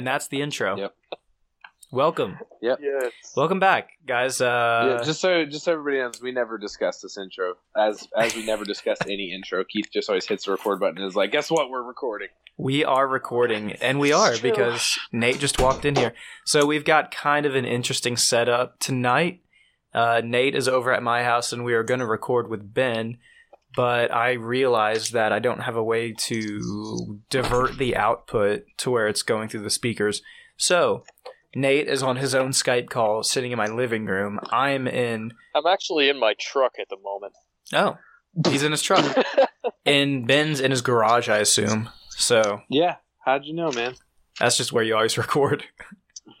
and that's the intro. Yep. Welcome. Yep. Yes. Welcome back, guys. Uh, yeah, just so just so everybody knows, we never discussed this intro. As as we never discussed any intro. Keith just always hits the record button and is like, "Guess what? We're recording." we are recording, and we are because Nate just walked in here. So we've got kind of an interesting setup tonight. Uh, Nate is over at my house, and we are going to record with Ben. But I realized that I don't have a way to divert the output to where it's going through the speakers. So Nate is on his own Skype call, sitting in my living room. I'm in. I'm actually in my truck at the moment. Oh, he's in his truck, and Ben's in his garage, I assume. So Yeah. How'd you know, man? that's just where you always record.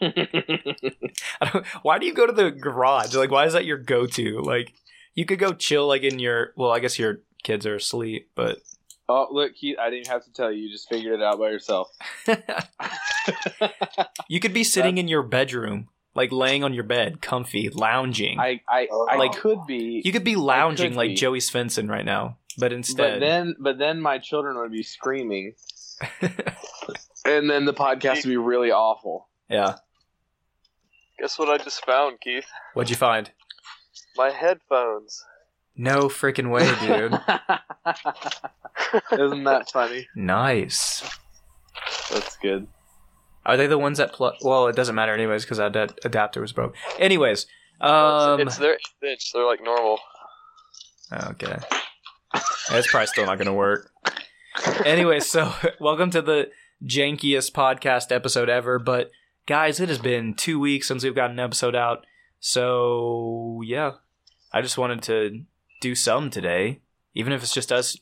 Why do you go to the garage? Like, why is that your go-to? Like, you could go chill, like in your. Well, I guess your kids are asleep, but oh, look, Keith, I didn't have to tell you. You just figured it out by yourself. you could be sitting in your bedroom, like laying on your bed, comfy, lounging. I I, I Like- could be. you could be lounging could like be. Joey Svensson right now, but instead. but instead, then but then my children would be screaming, and then the podcast would be really awful. yeah. Guess what I just found, Keith? What'd you find? My headphones. No freaking way, dude. Isn't that funny? nice. That's good. Are they the ones that plug? Well, it doesn't matter anyways because that ad- adapter was broke. Anyways, um, it's their inch. They're like normal. Okay. That's probably still not going to work. Anyway, so welcome to the jankiest podcast episode ever. But guys, it has been two weeks since we've got an episode out. So yeah, I just wanted to do some today, even if it's just us,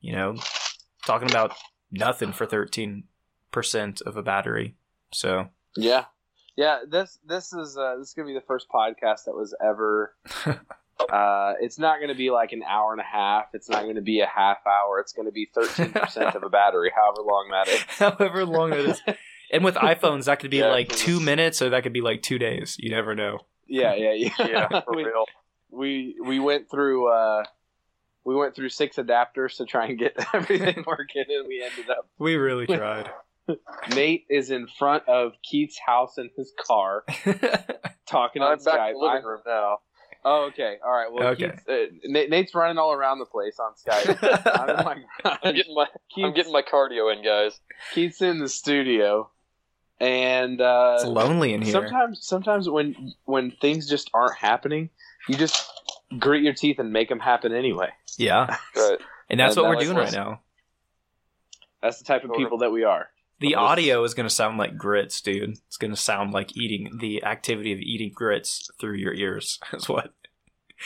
you know, talking about nothing for 13% of a battery. So Yeah, yeah. This this is uh, this is gonna be the first podcast that was ever. uh, it's not gonna be like an hour and a half. It's not gonna be a half hour. It's gonna be thirteen percent of a battery, however long that is. however long it is. And with iPhones, that could be Yeah, like two minutes or that could be like two days. You never know. Yeah, yeah, yeah. Yeah, for real. We we went through uh, we went through six adapters to try and get everything working, and we ended up. We really tried. Nate is in front of Keith's house in his car, talking on I'm back Skype. in the living room now. Oh, okay. All right. Well, Okay. Keith's, uh, Nate, Nate's running all around the place on Skype. I'm, in my I'm getting my I'm getting my cardio in, guys. Keith's in the studio, and uh, it's lonely in here. sometimes, sometimes when when things just aren't happening, you just grit your teeth and make them happen anyway. yeah. Right. And that's And what we're doing right now. That's the type of people that we are. The Yes. audio is going to sound like grits, dude. It's going to sound like eating the activity of eating grits through your ears. Is what.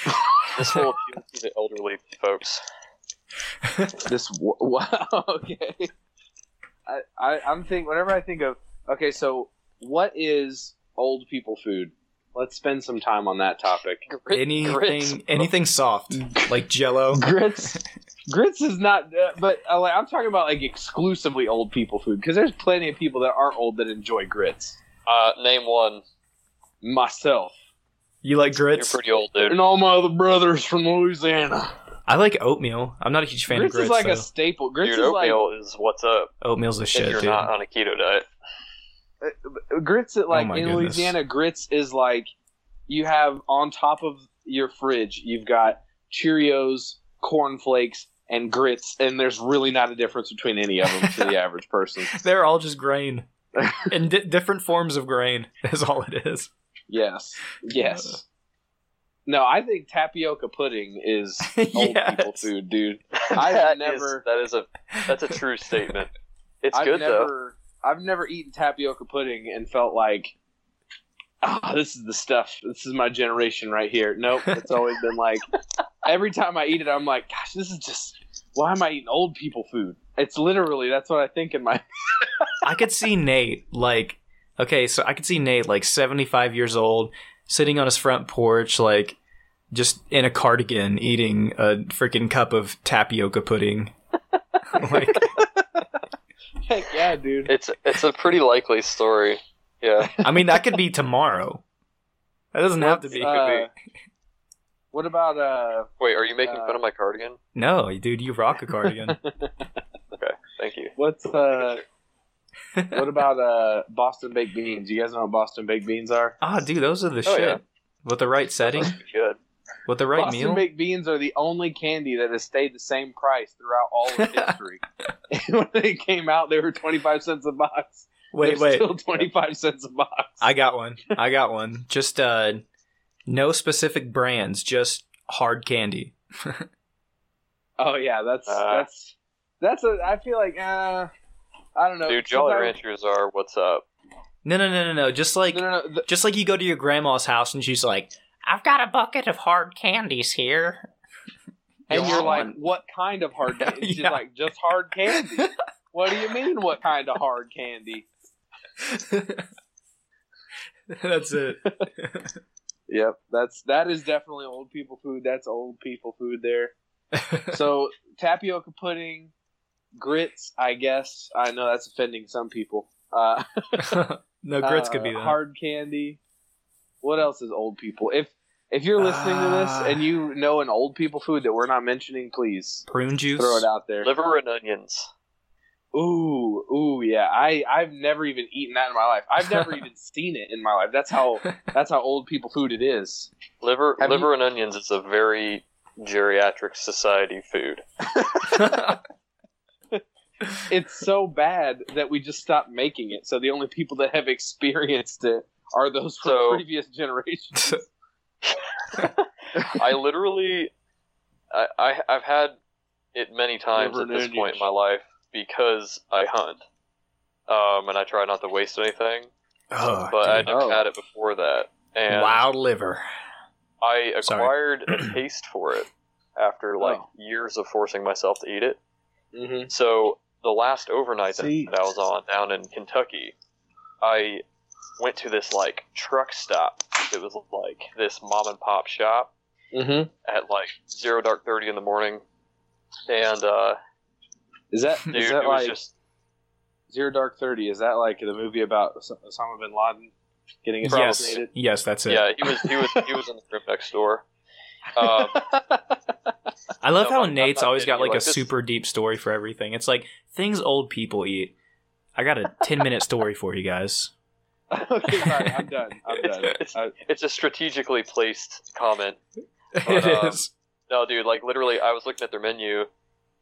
This will appeal to the elderly folks. This wow. Okay. I, I I'm think whenever I think of okay, so what is old people food? Let's spend some time on that topic. Grit- anything, grits. anything soft like Jello. grits grits is not uh, but uh, like, i'm talking about like exclusively old people food because there's plenty of people that aren't old that enjoy grits Uh, name one. myself You like grits? You're pretty old, dude. and all my other brothers from louisiana I like oatmeal. I'm not a huge fan grits, of grits. is like though. a staple grits Dude, is like oatmeal is what's up Oatmeal's the if shit, you're dude. not on a keto diet. Uh, grits that like Oh in goodness. louisiana grits is like you have on top of your fridge you've got cheerios Corn Flakes, and grits and there's really not a difference between any of them to the average person They're all just grain. and di- different forms of grain is all it is. Yes. Yes. No, I think tapioca pudding is old Yes. people food, dude. I've That is- never- that is a that's a true statement. It's I've good though. Never I've never eaten tapioca pudding and felt like ah, this is the stuff. This is my generation right here. Nope. It's always been like every time I eat it I'm like, gosh, this is just why am I eating old people food? It's literally that's what I think in my I could see Nate like okay, so I could see Nate like 75 years old sitting on his front porch like just in a cardigan eating a freaking cup of tapioca pudding. like heck yeah, dude. It's it's a pretty likely story. Yeah. I mean that could be tomorrow. That doesn't have to be. Uh, What about uh? Wait, are you making Uh, fun of my cardigan? No, dude, you rock a cardigan. Okay, thank you. What's uh? what about uh? Boston baked beans. You guys know what Boston baked beans are? ah, dude, those are the Oh, shit. yeah. With the right setting, good. With the right Boston meal. baked beans are the only candy that has stayed the same price throughout all of history. when they came out, they were twenty five cents a box. wait, They're wait. still twenty five cents a box. I got one. I got one. Just uh, no specific brands, just hard candy. Oh yeah, that's Uh. that's that's a. I feel like uh, I don't know. Dude, Jolly Sometimes- Ranchers are what's up. No, no, no, no, no. Just like, No, no, no. the- just like you go to your grandma's house and she's like, "I've got a bucket of hard candies here." and You you're like, what kind of hard candy? She's Yeah. like, just hard candy. what do you mean, what kind of hard candy? That's it. Yep, that's that is definitely old people food. That's old people food there. So tapioca pudding, grits. I guess I know that's offending some people. Uh, no grits could uh, be that. hard candy. What else is old people? If if you're listening to this Ah. and you know an old people food that we're not mentioning, please Prune juice. throw it out there. Liver and onions. Ooh, ooh, yeah. I I've never even eaten that in my life. I've never even seen it in my life. That's how that's how old people food it is. Liver, Have liver and onions is a very geriatric society food. It's so bad that we just stopped making it. So the only people that have experienced it are those from So- previous generations. I literally, I, I I've had it many times Liver at this point onions. in my life because I hunt, um, and I try not to waste anything. oh, But I dude. never Oh. had it before that, and wild liver. I Sorry. acquired a taste for it after like Oh. years of forcing myself to eat it. mm-hmm. So the last overnight that, that I was on down in Kentucky, I went to this like truck stop. It was like this mom and pop shop Mm-hmm. at like zero dark thirty in the morning, and uh, Is that dude, is that like just Zero Dark Thirty? Is that like the movie about Osama bin Laden getting Yes, assassinated? yes, yes that's it. yeah. He was he was he was in the room next door. Um, I love No, how I'm- I'm Nate's always got you, like a like, this- super deep story for everything. It's like things old people eat. I got a ten minute story for you guys. okay, sorry, I'm done. I'm done. it's- I- it's a strategically placed comment. It um, is. No, dude, like literally, I was looking at their menu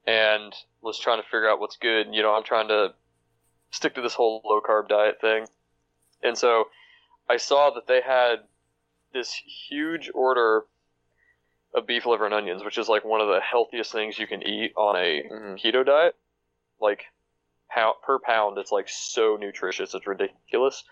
and was trying to figure out what's good. You know, I'm trying to stick to this whole low carb diet thing. And so I saw that they had this huge order of beef liver and onions, which is like one of the healthiest things you can eat on a Mhm. keto diet. Like pound, per pound, it's like so nutritious, it's ridiculous.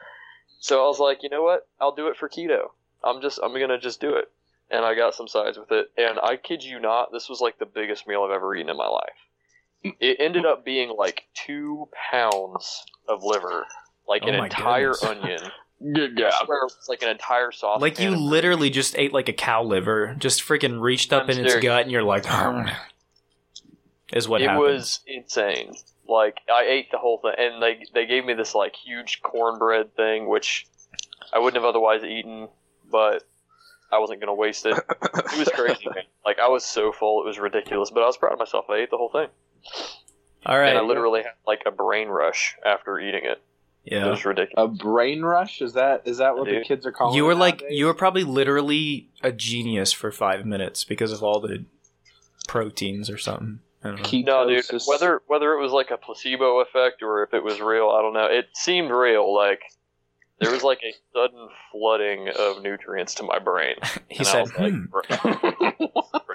So I was like, you know what? I'll do it for keto. I'm just, I'm gonna just do it and I got some sides with it. And I kid you not, this was like the biggest meal I've ever eaten in my life. It ended up being like two pounds of liver, like Oh an entire goodness. onion. Good I swear it was like an entire sauce. Like you literally just ate like a cow liver, just freaking reached up I'm in its gut, and you're like, is what it happened. was insane. Like I ate the whole thing, and they they gave me this like huge cornbread thing, which I wouldn't have otherwise eaten, but I wasn't gonna waste it. It was crazy, man. Like I was so full, it was ridiculous. But I was proud of myself. I ate the whole thing. All right. and I literally had like a brain rush after eating it. Yeah, It yeah. was ridiculous. A brain rush? Is that is that what the kids are calling? You were it like, nowadays? you were probably literally a genius for five minutes because of all the proteins or something. I. No, dude. Ketosis. Whether whether it was like a placebo effect or if it was real, I don't know. It seemed real. Like there was like a sudden flooding of nutrients to my brain. He said, was like, hmm,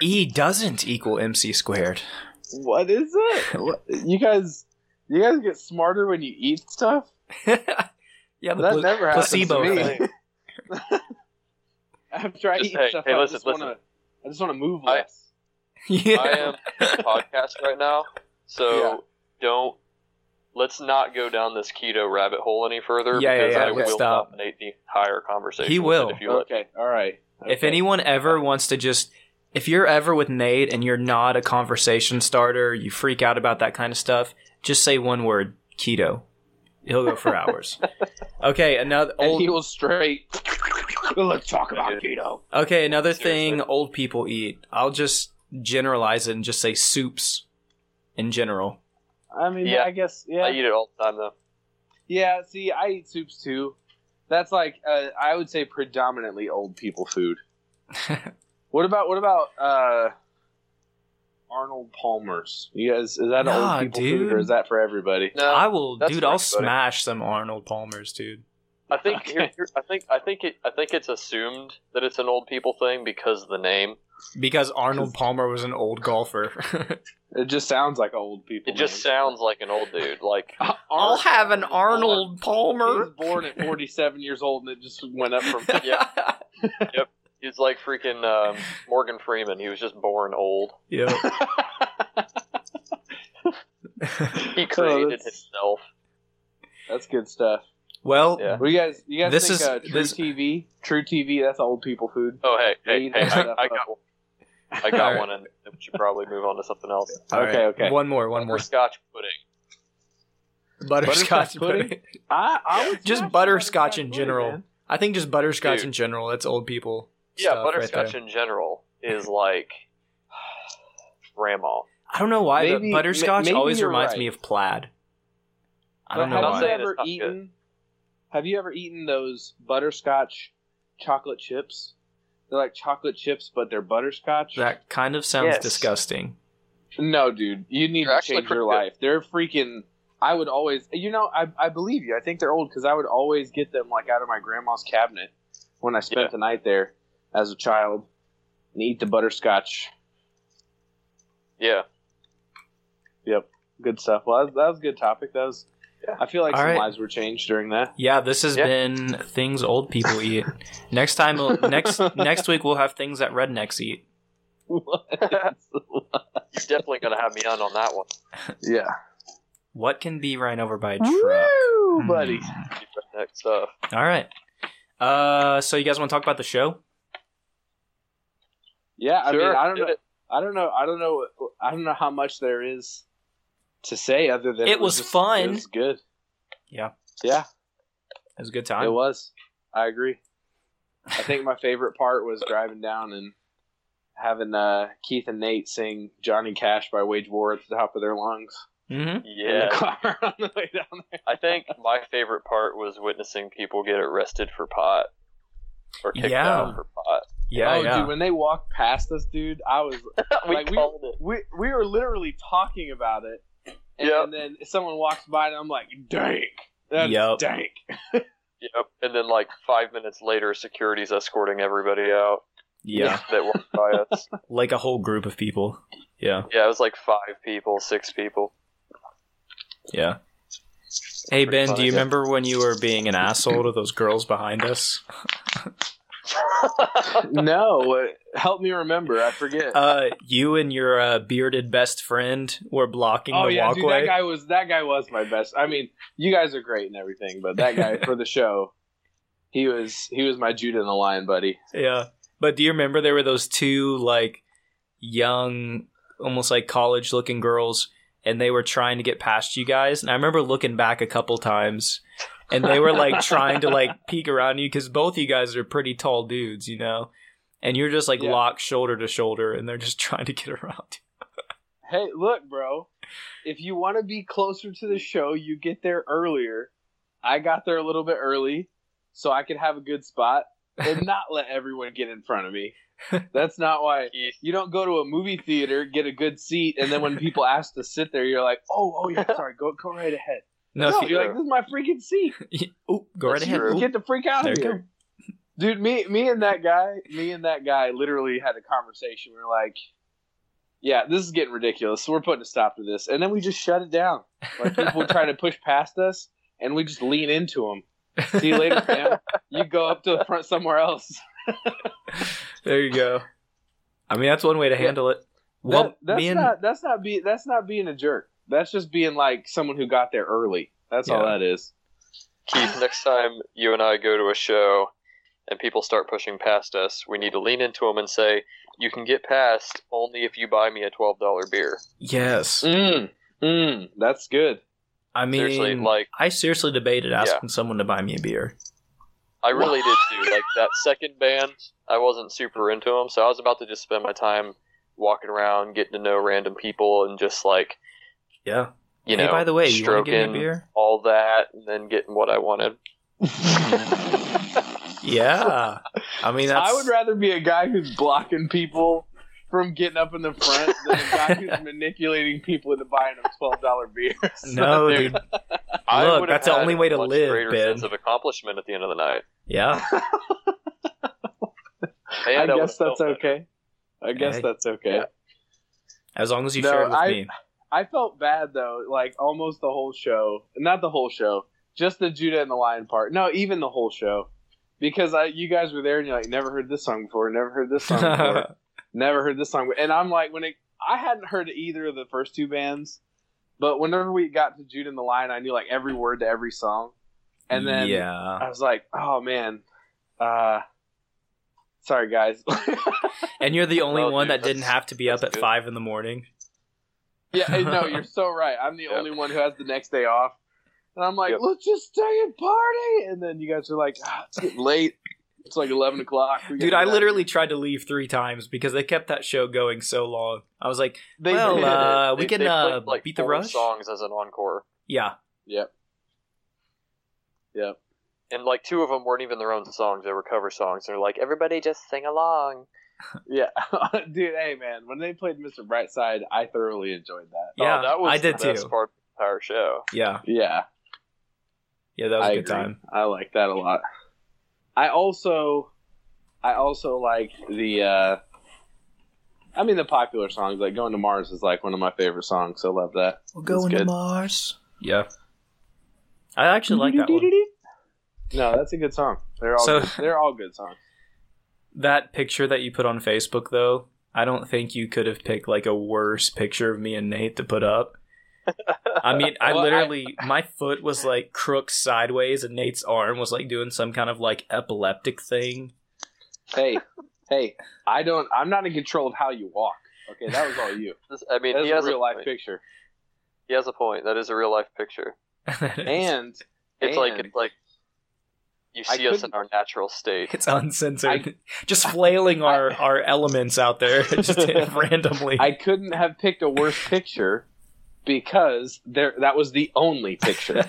E doesn't equal MC squared. what is it? You guys, you guys get smarter when you eat stuff. yeah, the That pla- never happens placebo to me. After I Just- eat hey, stuff, hey, I listen, just want to. I just want to move I- less. yeah. I am a podcast right now, so Yeah. don't. Let's not go down this keto rabbit hole any further Yeah, yeah, because yeah, I let's will stop. dominate the entire conversation. He will. If you let Okay, all right. If anyone ever wants to just, if you're ever with Nate and you're not a conversation starter, you freak out about that kind of stuff, just say one word keto. He'll go for hours. Okay, another and old. he was straight. Let's talk about keto. Okay, another thing old people eat. I'll just generalize it and just say soups in general. I mean, Yeah. I guess, yeah. I eat it all the time though. yeah. See, I eat soups too. That's like, uh, I would say, predominantly old people food. What about what about uh, Arnold Palmer's? You guys, is that Nah, old people food or is that for everybody? No, I will, dude. I'll everybody. smash some Arnold Palmers, dude. I think Okay. here, here- I think I think it I think it's assumed that it's an old people thing because of the name. Because Arnold Palmer was an old golfer. It just sounds like old people. It just names. sounds like an old dude. Like I'll have an Arnold He Palmer. was born at 47 years old, and it just went up from. Yeah. he's like freaking um, Morgan Freeman. He was just born old. yeah. He created that's- himself. That's good stuff. well, Yeah. What do you guys? You guys This think is- uh, True this- TV? True TV. That's old people food. Oh hey They hey hey! I, I got one. I got Alright. one, and we should probably move on to something else. all Okay, okay. One more, one more. Scotch pudding. Butterscotch Butterscotch pudding. pudding? I, I would Just butterscotch in general. man. I think just butterscotch Dude. in general. That's old people. Yeah, stuff right butterscotch there. in general is like grandma. I don't know why, Maybe- but butterscotch maybe always reminds right. me of plaid. I don't know have why. you ever not good. eaten? Have you ever eaten those butterscotch chocolate chips? They're like chocolate chips, but they're butterscotch. That kind of sounds Yes. disgusting. No, dude, you need They're to change your pretty good. life. They're freaking. I would always, you know, I, I believe you. I think they're old because I would always get them like out of my grandma's cabinet when I spent Yeah. the night there as a child and eat the butterscotch. Yeah, Yep, good stuff. Well, that was, that was a good topic. That was. Yeah. I feel like All some right. lives were changed during that. Yeah, this has Yeah. been things old people eat. Next time, next next week we'll have things that rednecks eat. you're definitely gonna have me on on that one. yeah. What can be ran over by a truck? Woo, Hmm. buddy. Next stuff. All right. Uh, so you guys want to talk about the show? Yeah, I mean, Sure, I don't did know. it. I don't know. I don't know. I don't know how much there is to say other than It was just- fun. It was good. Yeah. Yeah, It was a good time. it was. I agree. I think my favorite part was driving down and having uh, Keith and Nate sing "Johnny Cash" by Wage War at the top of their lungs hmm in Yeah, the car on the way down there. I think my favorite part was witnessing people get arrested for pot or kicked Yeah. out for pot. Yeah, oh, yeah. dude, when they walked past us, dude, I was we Like, we- called it. we we were literally talking about it, and, Yep. then someone walks by, and I'm like, "Dank, that's Yup. dank." Yep. And then like five minutes later, security's escorting everybody out yeah, that walked by us. like a whole group of people. Yeah, Yeah, it was like five people, six people. yeah. Hey Pretty Ben, do you remember when you were being an asshole to those girls behind us? no, uh, help me remember. I forget. Uh, you and your uh, bearded best friend were blocking oh the yeah, dude, walkway. that guy was that guy was my best. I mean, you guys are great and everything, but that guy for the show, he was he was my Judah and the Lion buddy. Yeah. But do you remember there were those two like young, almost like college looking girls and they were trying to get past you guys? And I remember looking back a couple times and they were like trying to like peek around you because both you guys are pretty tall dudes, you know? And you're just like Yeah. locked shoulder to shoulder and they're just trying to get around Hey, look, bro. If you want to be closer to the show, you get there earlier. I got there a little bit early so I could have a good spot and not let everyone get in front of me. That's not why you don't go to a movie theater, get a good seat, and then when people ask to sit there, you're like, "Oh, oh yeah, sorry, go go right ahead." No, No, you're like, "This is my freaking seat." Oop, go right That's ahead. Oop. Get the freak out There of here, dude. Me, me and that guy, me and that guy, literally had a conversation. We are like, "Yeah, this is getting ridiculous. So we're putting a stop to this." And then we just shut it down. Like people would try to push past us, and we just lean into them. See you later, fam. You go up to the front somewhere else. there you go. I mean, that's one way to handle it. Well, That- that's not that's not be that's not being a jerk. That's just being like someone who got there early. That's all that is. Keith, next time you and I go to a show and people start pushing past us, we need to lean into them and say, "You can get past only if you buy me a twelve dollar beer." yes. Mm, mm, that's good. I mean, Seriously, like I seriously debated asking someone to buy me a beer. I really did too. Like that second band, I wasn't super into them, so I was about to just spend my time walking around, getting to know random people, and just like Yeah. you hey, know, by the way, you give stroking me a beer? all that, and then getting what I wanted. Yeah. I mean, that's. I would rather be a guy who's blocking people from getting up in the front than a guy who's manipulating people into buying them twelve dollar beers. No, Dude, dude. I Look, that's the only way to much live, greater Ben. sense of accomplishment at the end of the night. Yeah. And I guess that's felt better. okay. I guess Hey. that's okay. Yeah. As long as you No, share it with I- me. I felt bad though, like almost the whole show. Not the whole show, just the Judah and the Lion part. No, even the whole show, because I, you guys were there and you're like, never heard this song before, never heard this song before, never heard this song. And I'm like, when it, I hadn't heard either of the first two bands, but whenever we got to Judah and the Lion, I knew like every word to every song, and then yeah. I was like, oh man, uh, sorry guys. And you're the only No, one dude, that didn't have to be up at good. five in the morning. Yeah, no, you're so right. I'm the Yep. only one who has the next day off. And I'm like, Yep. let's just stay and party. And then you guys are like, ah, it's getting late. It's like 11 o'clock. Dude, I get out literally tried to leave three times because they kept that show going so long. I was like, They well, did. uh, we They- can they uh, like beat the rush. songs as an encore, Yeah. Yep. Yep. and like two of them weren't even their own songs; they were cover songs. They're like, "Everybody just sing along." Yeah. Dude, hey, man, when they played Mr. Brightside, I thoroughly enjoyed that. Yeah, oh, that was I did the best too. part of the entire show. Yeah. Yeah. Yeah, that was I a good agree. time. I like that a lot. I also, I also like the. uh I mean, the popular songs like "Going to Mars" is like one of my favorite songs. I love that. We're going to. Mars. Yeah. I actually like that one. No, that's a good song. They're all So- good. they're all good songs. That picture that you put on Facebook, though, I don't think you could have picked like a worse picture of me and Nate to put up. I mean, I Well, I- literally, my foot was like crooked sideways, and Nate's arm was like doing some kind of like epileptic thing. Hey, hey, I don't. I'm not in control of how you walk. Okay, that was all you. This- I mean, That's he a real a life point. picture. He has a point. That is a real life picture. And It's like it's like you I see us in our natural state. it's uncensored, just flailing our our elements out there just randomly. I couldn't have picked a worse picture because there that was the only picture.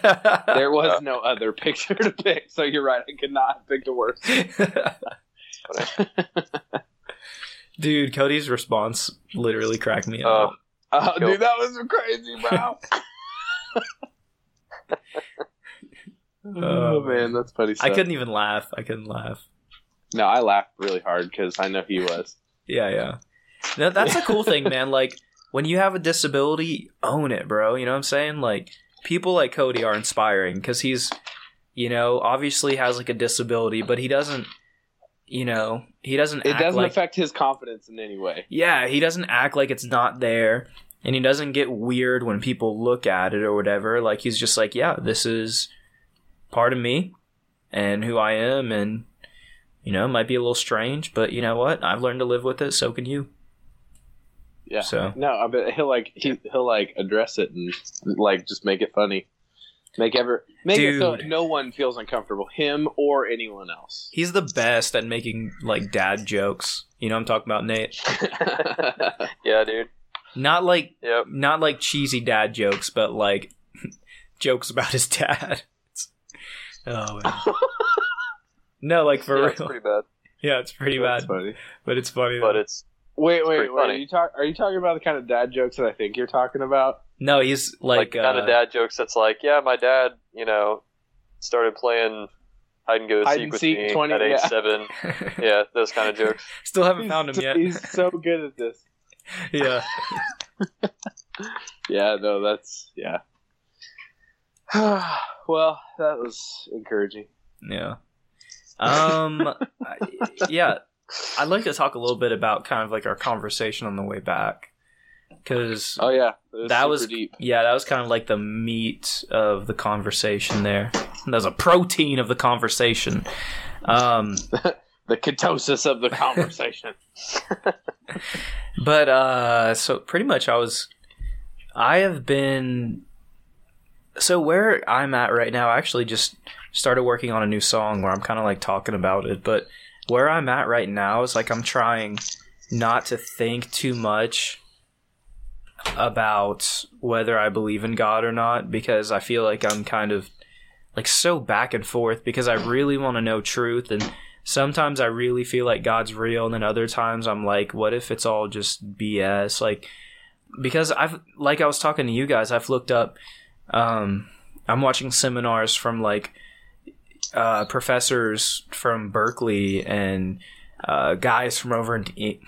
There was no other picture to pick. So you're right. I could not have picked a worse. Dude, Cody's response literally cracked me Uh, up. Oh, dude, that was crazy, bro. Oh um, man, that's funny. I couldn't even laugh. I couldn't laugh. No, I laughed really hard because I know he was. Yeah, yeah. No, that's a cool thing, man. Like when you have a disability, own it, bro. You know what I'm saying? Like people like Cody are inspiring because he's, you know, obviously has like a disability, but he doesn't, you know, he doesn't. It act doesn't like, affect his confidence in any way. Yeah, he doesn't act like it's not there, and he doesn't get weird when people look at it or whatever. Like he's just like, yeah, this is part of me and who I am, and you know, it might be a little strange, but you know what? I've learned to live with it. So can you. Yeah. So No, I bet he'll like he, he'll like address it and like just make it funny, make ever make it so no one feels uncomfortable, him or anyone else. he's the best at making like dad jokes. You know, what I'm talking about Nate. yeah, dude. Not like Yep. not like cheesy dad jokes, but like jokes about his dad. Oh man. No, like for yeah, it's real. pretty bad, Yeah, it's pretty That's bad, funny. but it's funny. but though. it's Wait, It's wait, pretty wait. Are you talk? Are you talking about the kind of dad jokes that I think you're talking about? no, he's like, like, kind uh, of dad jokes. That's like, yeah, my dad, you know, started playing hide and go Hide seek and with seek, me 20 at age yeah. seven. Yeah, those kind of jokes. Still haven't He's found him yet. He's so good at this. yeah. Yeah, no, that's yeah. well, that was encouraging. Yeah. Um. I- yeah, I'd like to talk a little bit about kind of like our conversation on the way back, because Oh yeah, was that was deep. yeah, that was kind of like the meat of the conversation there. That was a protein of the conversation. Um. The ketosis of the conversation. But uh so pretty much I was I have been so where I'm at right now I actually just started working on a new song where I'm kind of like talking about it, but where I'm at right now is like I'm trying not to think too much about whether I believe in God or not because I feel like I'm kind of like so back and forth because I really want to know truth and sometimes I really feel like God's real and then other times I'm like what if it's all just BS like because I've like I was talking to you guys I've looked up um I'm watching seminars from like uh professors from Berkeley and uh guys from over in E-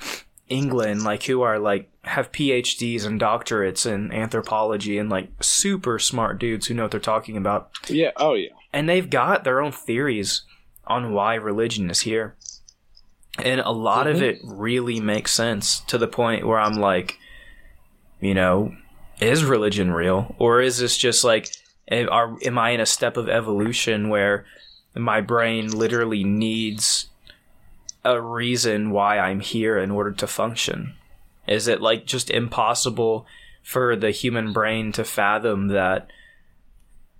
England like who are like have PhDs and doctorates in anthropology and like super smart dudes who know what they're talking about Yeah. Oh yeah. and they've got their own theories on why religion is here and a lot of Mhm. it really makes sense to the point where i'm like you know is religion real? Or is this just like am, are, am i in a step of evolution where my brain literally needs a reason why i'm here in order to function? Is it like just impossible for the human brain to fathom that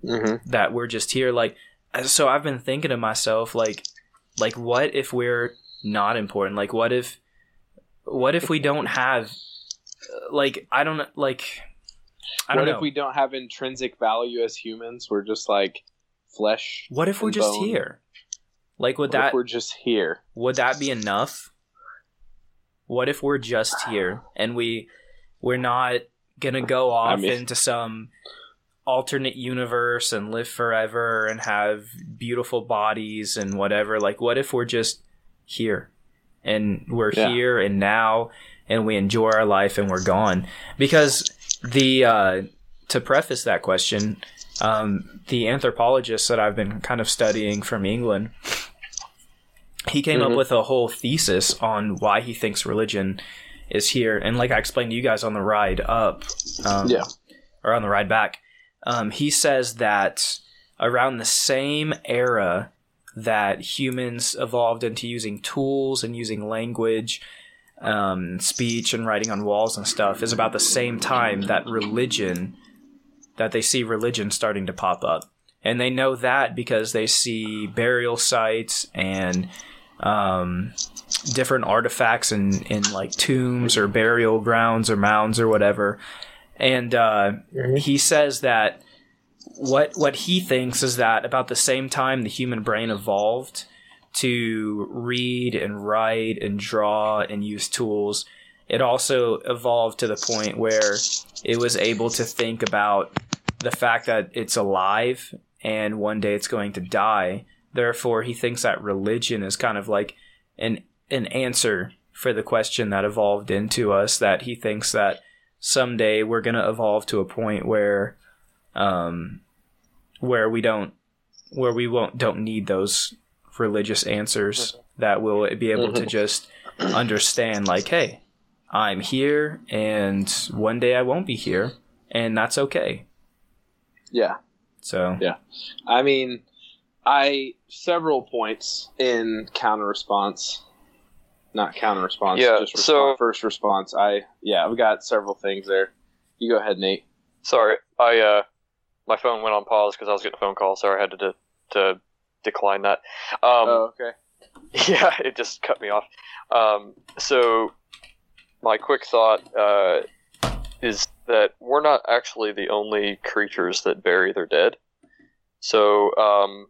Mm-hmm. that we're just here? Like so i've been thinking to myself like like what if we're not important? Like what if what if we don't have like i don't like i don't What know if we don't have intrinsic value as humans? We're just like flesh. what if we're just bone? here like would What if that we're just here? would that be enough what if we're just here and we we're not gonna go off mean- into some alternate universe and live forever and have beautiful bodies and whatever like what if we're just here and we're Yeah. here and now and we enjoy our life and we're gone because the uh to preface that question um the anthropologist that I've been kind of studying from England he came up Mhm. with a whole thesis on why he thinks religion is here and like i explained to you guys on the ride up um, Yeah. or on the ride back um, he says that around the same era that humans evolved into using tools and using language um, speech and writing on walls and stuff is about the same time that religion that they see religion starting to pop up and they know that because they see burial sites and um, different artifacts in, in like tombs or burial grounds or mounds or whatever. And uh, he says that what what he thinks is that about the same time the human brain evolved to read and write and draw and use tools, it also evolved to the point where it was able to think about the fact that it's alive and one day it's going to die. Therefore, he thinks that religion is kind of like an an answer for the question that evolved into us. That he thinks that someday we're going to evolve to a point where, um, where we don't, where we won't don't need those religious answers. That we'll be able to Mhm. just understand, like, hey, I'm here, and one day I won't be here, and that's okay. Yeah. So Yeah. I mean, I several points in counter response, not counter response. Yeah, just so- first response. I yeah, I've got several things there. You go ahead, Nate. Sorry, I uh, my phone went on pause because I was getting a phone call, so I had to to decline that. Um, oh, okay. yeah, it just cut me off. Um, so my quick thought uh, is that we're not actually the only creatures that bury their dead. So um,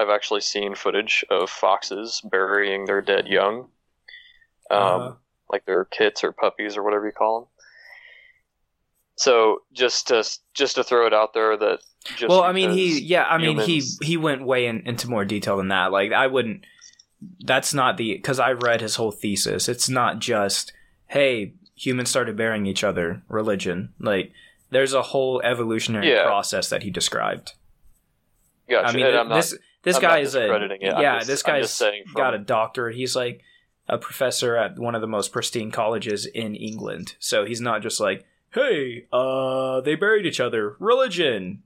I've actually seen footage of foxes burying their dead young, um, Uh-huh. like their kits or puppies or whatever you call them. So just to just to throw it out there that just well, I mean, he yeah, I mean, he humans- he went way in, into more detail than that. Like, I wouldn't. That's not the because I read his whole thesis. It's not just hey, humans started burying each other. Religion, like, there's a whole evolutionary Yeah. process that he described. Gotcha. I mean, and I'm not- this this I'm guy not is a it. Yeah. just- this guy's got a doctorate. He's like a professor at one of the most pristine colleges in England. So he's not just like, hey, uh, they buried each other. Religion,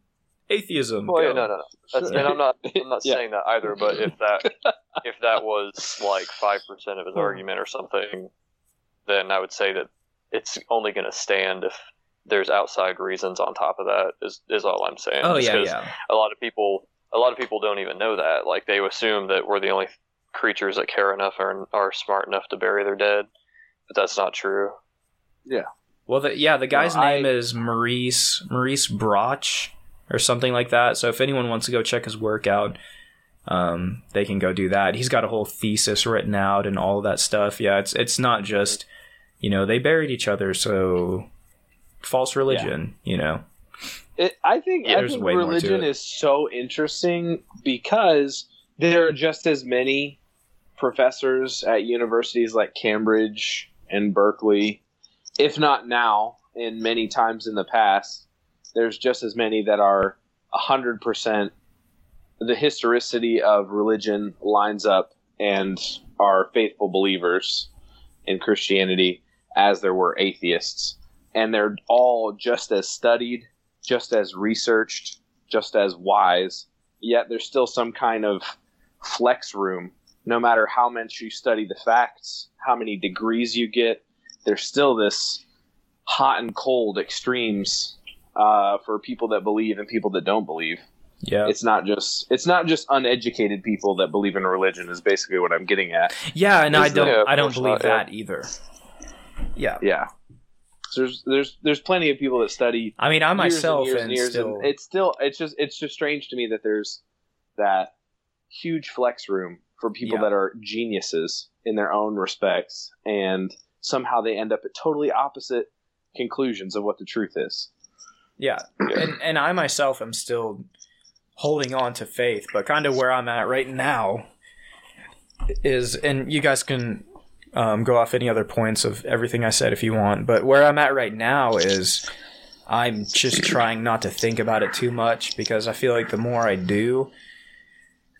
atheism. Well, yeah, no, no, no. That's, and I'm not, I'm not Yeah. saying that either. But if that, if that was like five percent of his hmm. argument or something, then I would say that it's only going to stand if there's outside reasons on top of that. Is is all I'm saying. Oh Just yeah, 'cause yeah. A lot of people, a lot of people don't even know that. Like they assume that we're the only creatures that care enough or are smart enough to bury their dead, but that's not true. Yeah. Well, the, yeah, the guy's Well, I- name is Maurice Maurice Bloch or something like that. So if anyone wants to go check his work out, um, they can go do that. He's got a whole thesis written out and all of that stuff. Yeah, it's it's not just you know they buried each other, so false religion. You know, It, I think Yeah, I think religion is so interesting because there are just as many professors at universities like Cambridge and Berkeley, if not now, and many times in the past. There's just as many that are hundred percent. The historicity of religion lines up and are faithful believers in Christianity as there were atheists, and they're all just as studied just as researched, just as wise, yet there's still some kind of flex room. No matter how much you study the facts, how many degrees you get, there's still this hot and cold extremes uh, for people that believe and people that don't believe. yeah, It's not just it's not just uneducated people that believe in religion. Is basically what I'm getting at. yeah, and I don't I don't course believe not, yeah. that either. Yeah, Yeah. So there's there's there's plenty of people that study I mean, I years myself years and, years, still it's still it's just it's just strange to me that there's that huge flex room for people Yeah. that are geniuses in their own respects and somehow they end up at totally opposite conclusions of what the truth is Yeah, and and I myself am still holding on to faith, but kind of where I'm at right now is, and you guys can um, go off any other points of everything I said if you want, but where I'm at right now is I'm just trying not to think about it too much because I feel like the more I do,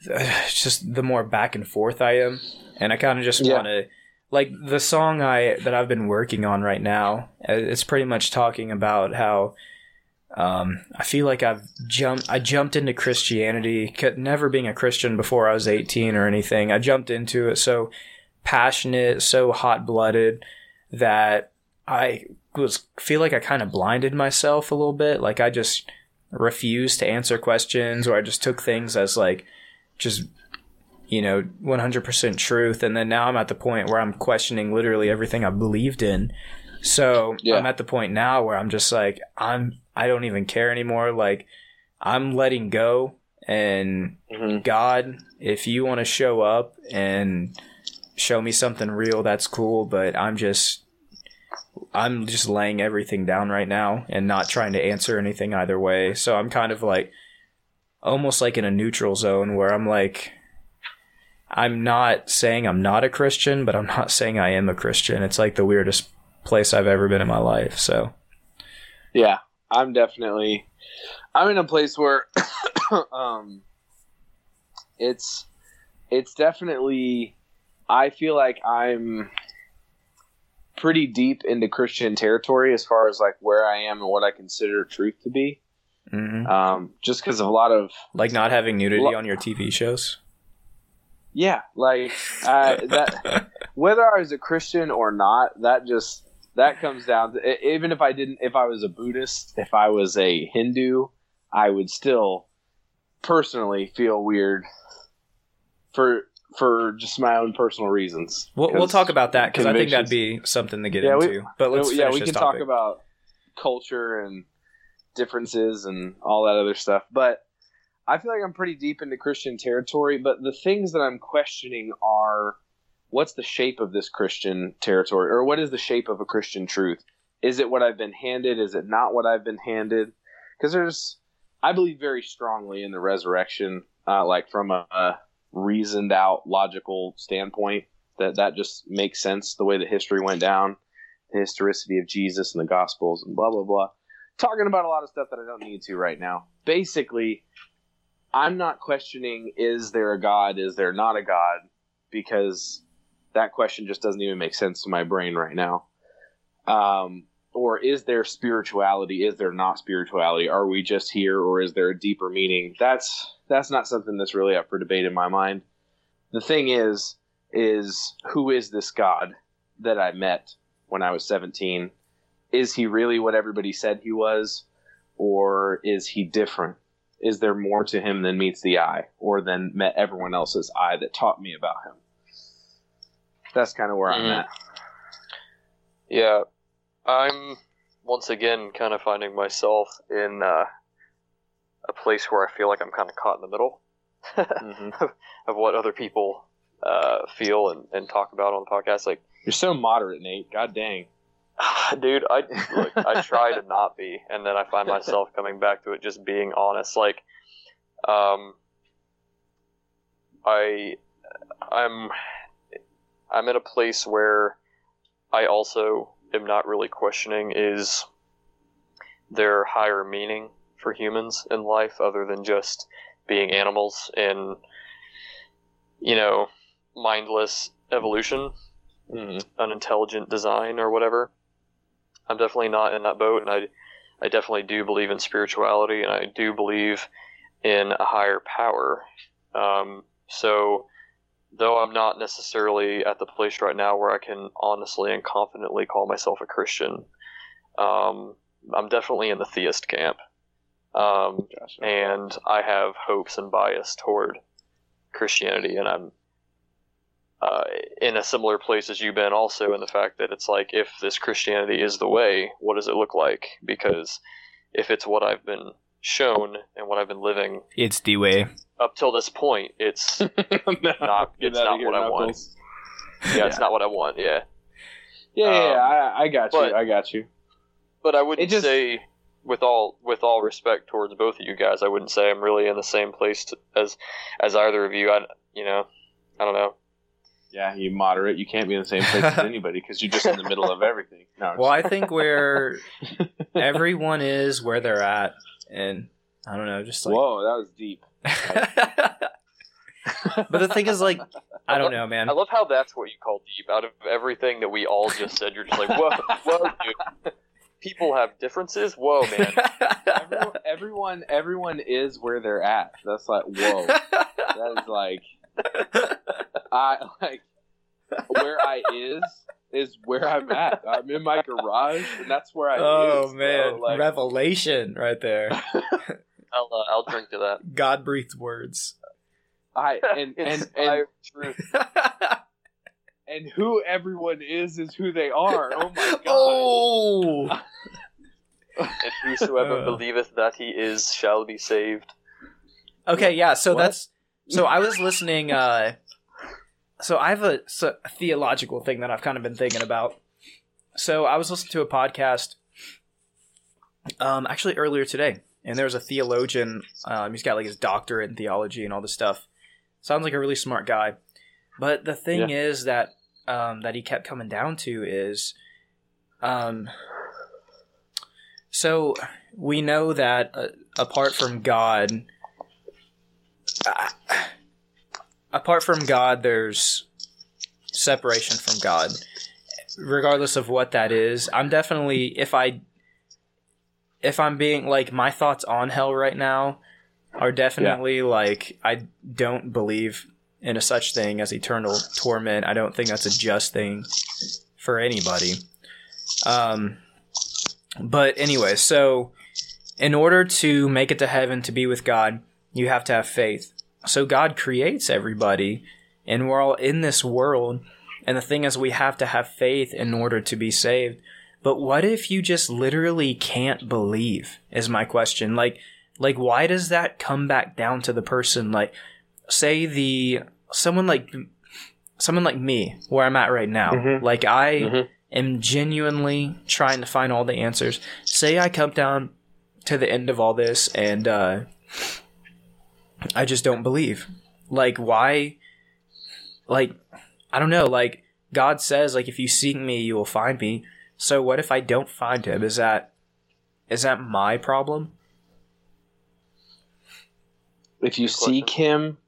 just the more back and forth I am, and I kind of just Yeah. want to. Like the song I that I've been working on right now, uh, it's pretty much talking about how um, I feel like I've jumped. I jumped into Christianity, never being a Christian before I was eighteen or anything. I jumped into it so passionate, so hot blooded that I was feel like I kind of blinded myself a little bit. Like I just refused to answer questions, or I just took things as like just you know 100% truth and then now i'm at the point where i'm questioning literally everything i believed in so Yeah. i'm at the point now where i'm just like i'm i don't even care anymore. Like i'm letting go. And mm-hmm. god if you want to show up and show me something real that's cool but i'm just i'm just laying everything down right now and not trying to answer anything either way. So i'm kind of like almost like in a neutral zone where i'm like i'm not saying i'm not a christian but i'm not saying i am a christian. It's like the weirdest place i've ever been in my life so. Yeah i'm definitely i'm in a place where um it's it's definitely i feel like i'm pretty deep into christian territory as far as like where i am and what i consider truth to be mhm. um just because of a lot of like not having nudity Lo- on your tv shows yeah like uh, that whether I was a Christian or not, that just that comes down to even if I didn't, if I was a Buddhist, if I was a Hindu, I would still personally feel weird for for just my own personal reasons. We'll, we'll talk about that because I think that'd be something to get Yeah, we- into. but let's yeah, we can topic. talk about culture and differences and all that other stuff. But I feel like I'm pretty deep into Christian territory. But the things that I'm questioning are what's the shape of this Christian territory, or what is the shape of a Christian truth? Is it what I've been handed? Is it not what I've been handed? Because there's, I believe very strongly in the resurrection, uh, like from a, a reasoned out, logical standpoint. That that just makes sense the way that history went down the historicity of Jesus and the Gospels and blah blah blah. Talking about a lot of stuff that I don't need to right now. Basically, I'm not questioning is there a God, is there not a God, because that question just doesn't even make sense to my brain right now. Um, or is there spirituality? Is there not spirituality? Are we just here, or is there a deeper meaning? That's that's not something that's really up for debate in my mind. The thing is, is who is this God that I met when I was 17? Is he really what everybody said he was, or is he different? is there more to him than meets the eye, or than met everyone else's eye that taught me about him? That's kind of where I'm Mhm. at. Yeah, I'm once again kind of finding myself in uh, a place where I feel like I'm kind of caught in the middle hmm of what other people uh, feel and, and talk about on the podcast. Like, You're so moderate, Nate. God dang. dude, I look, I try to not be, and then I find myself coming back to it, just being honest. Like, um, I, I'm, I'm in a place where I also am not really questioning is there higher meaning for humans in life other than just being animals in, you know, mindless evolution hmm unintelligent design or whatever. I'm definitely not in that boat, and I, I definitely do believe in spirituality, and I do believe in a higher power. Um, so, though I'm not necessarily at the place right now where I can honestly and confidently call myself a Christian, um, I'm definitely in the theist camp, um, Gotcha. and I have hopes and bias toward Christianity, and I'm uh, in a similar place as you've been also in the fact that it's like if this Christianity is the way, what does it look like? Because if it's what I've been shown and what I've been living It's the way. up till this point, it's No, not. It's not here, what I want. Knuckles. yeah, it's not what I want. Yeah, Yeah, yeah, yeah, Um, I, I got you. I got you. but I wouldn't just- say with all with all respect towards both of you guys, I wouldn't say I'm really in the same place to, as as either of you. I you know I don't know. Yeah, you moderate. You can't be in the same place as anybody because you're just in the middle of everything. No, Well, I think where everyone is where they're at, and I don't know, just like. whoa, that was deep. but the thing is, like, I don't know, man. I love how that's what you call deep. Out of everything that we all just said, you're just like, whoa, whoa, dude. People have differences. Whoa, man. Everyone, everyone, everyone is where they're at. That's like, whoa. That is like, I like where I is is where I'm at. I'm in my garage, and that's where I. oh is, bro. man, Like, revelation right there. I'll uh, I'll drink to that. God breathed words. I and and and, Inspired truth. and who everyone is is who they are. Oh my god. oh, And whosoever Uh. believeth that he is shall be saved. okay, yeah. So What? that's so. I was listening. uh So I have a, so, a theological thing that I've kind of been thinking about. So I was listening to a podcast, um, actually earlier today, and there was a theologian. Um, he's got like his doctorate in theology and all this stuff. Sounds like a really smart guy. But the thing is that um, that he kept coming down to is, um, so we know that uh, apart from God, uh, apart from God, there's separation from God. Regardless of what that is, I'm definitely if I if I'm being like my thoughts on hell right now are definitely like I don't believe in a such thing as eternal torment. I don't think that's a just thing for anybody. Um, but anyway, so in order to make it to heaven to be with God, you have to have faith. So God creates everybody, and we're all in this world. And the thing is, we have to have faith in order to be saved. But what if you just literally can't believe? Is my question. Like, like why does that come back down to the person? Like, say the someone like someone like me, where I'm at right now. Mhm. Like I Mhm. am genuinely trying to find all the answers. Say I come down to the end of all this and uh, I just don't believe. Like why? Like I don't know. Like God says, like if you seek me, you will find me. So what if I don't find him? Is that is that my problem? If you seek him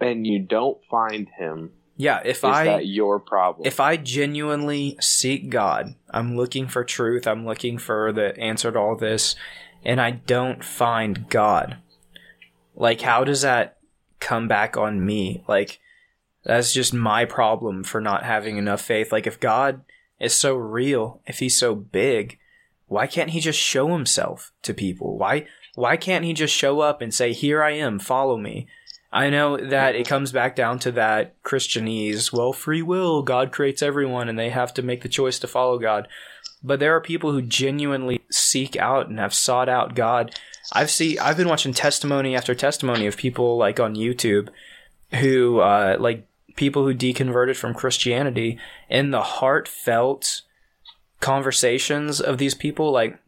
and you don't find him, Yeah, if is I that your problem? if I genuinely seek God, I'm looking for truth, I'm looking for the answer to all this, and I don't find God, like, how does that come back on me? Like, that's just my problem for not having enough faith. Like, if God is so real, if he's so big, why can't he just show himself to people? Why why can't he just show up and say, "Here I am, follow me"? I know that it comes back down to that Christianese, well, free will, God creates everyone and they have to make the choice to follow God. But there are people who genuinely seek out and have sought out God. I've see I've been watching testimony after testimony of people like on YouTube who uh, like people who deconverted from Christianity and the heartfelt conversations of these people like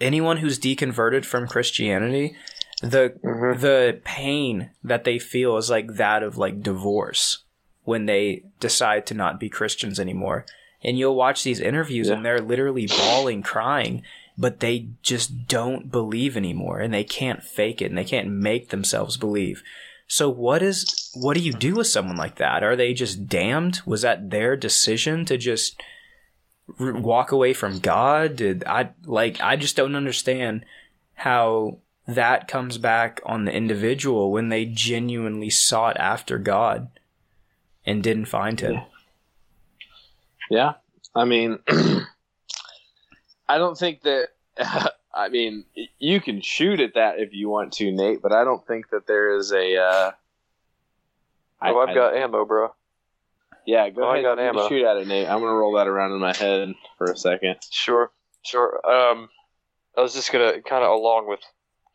anyone who's deconverted from Christianity the Mhm. the pain that they feel is like that of like divorce when they decide to not be Christians anymore. And you'll watch these interviews and they're literally bawling, crying, but they just don't believe anymore and they can't fake it and they can't make themselves believe. So what is what do you do with someone like that? Are they just damned? Was that their decision to just r- walk away from God? Did I like I just don't understand how that comes back on the individual when they genuinely sought after God and didn't find him. Yeah, I mean, I don't think that. I mean, you can shoot at that if you want to, Nate, but I don't think that there is a. Uh, oh, I, have I- got ammo, bro. Yeah, go oh, I ahead. got and ammo. Shoot at it, Nate. I'm gonna roll that around in my head for a second. Sure, sure. Um, I was just gonna kind of along with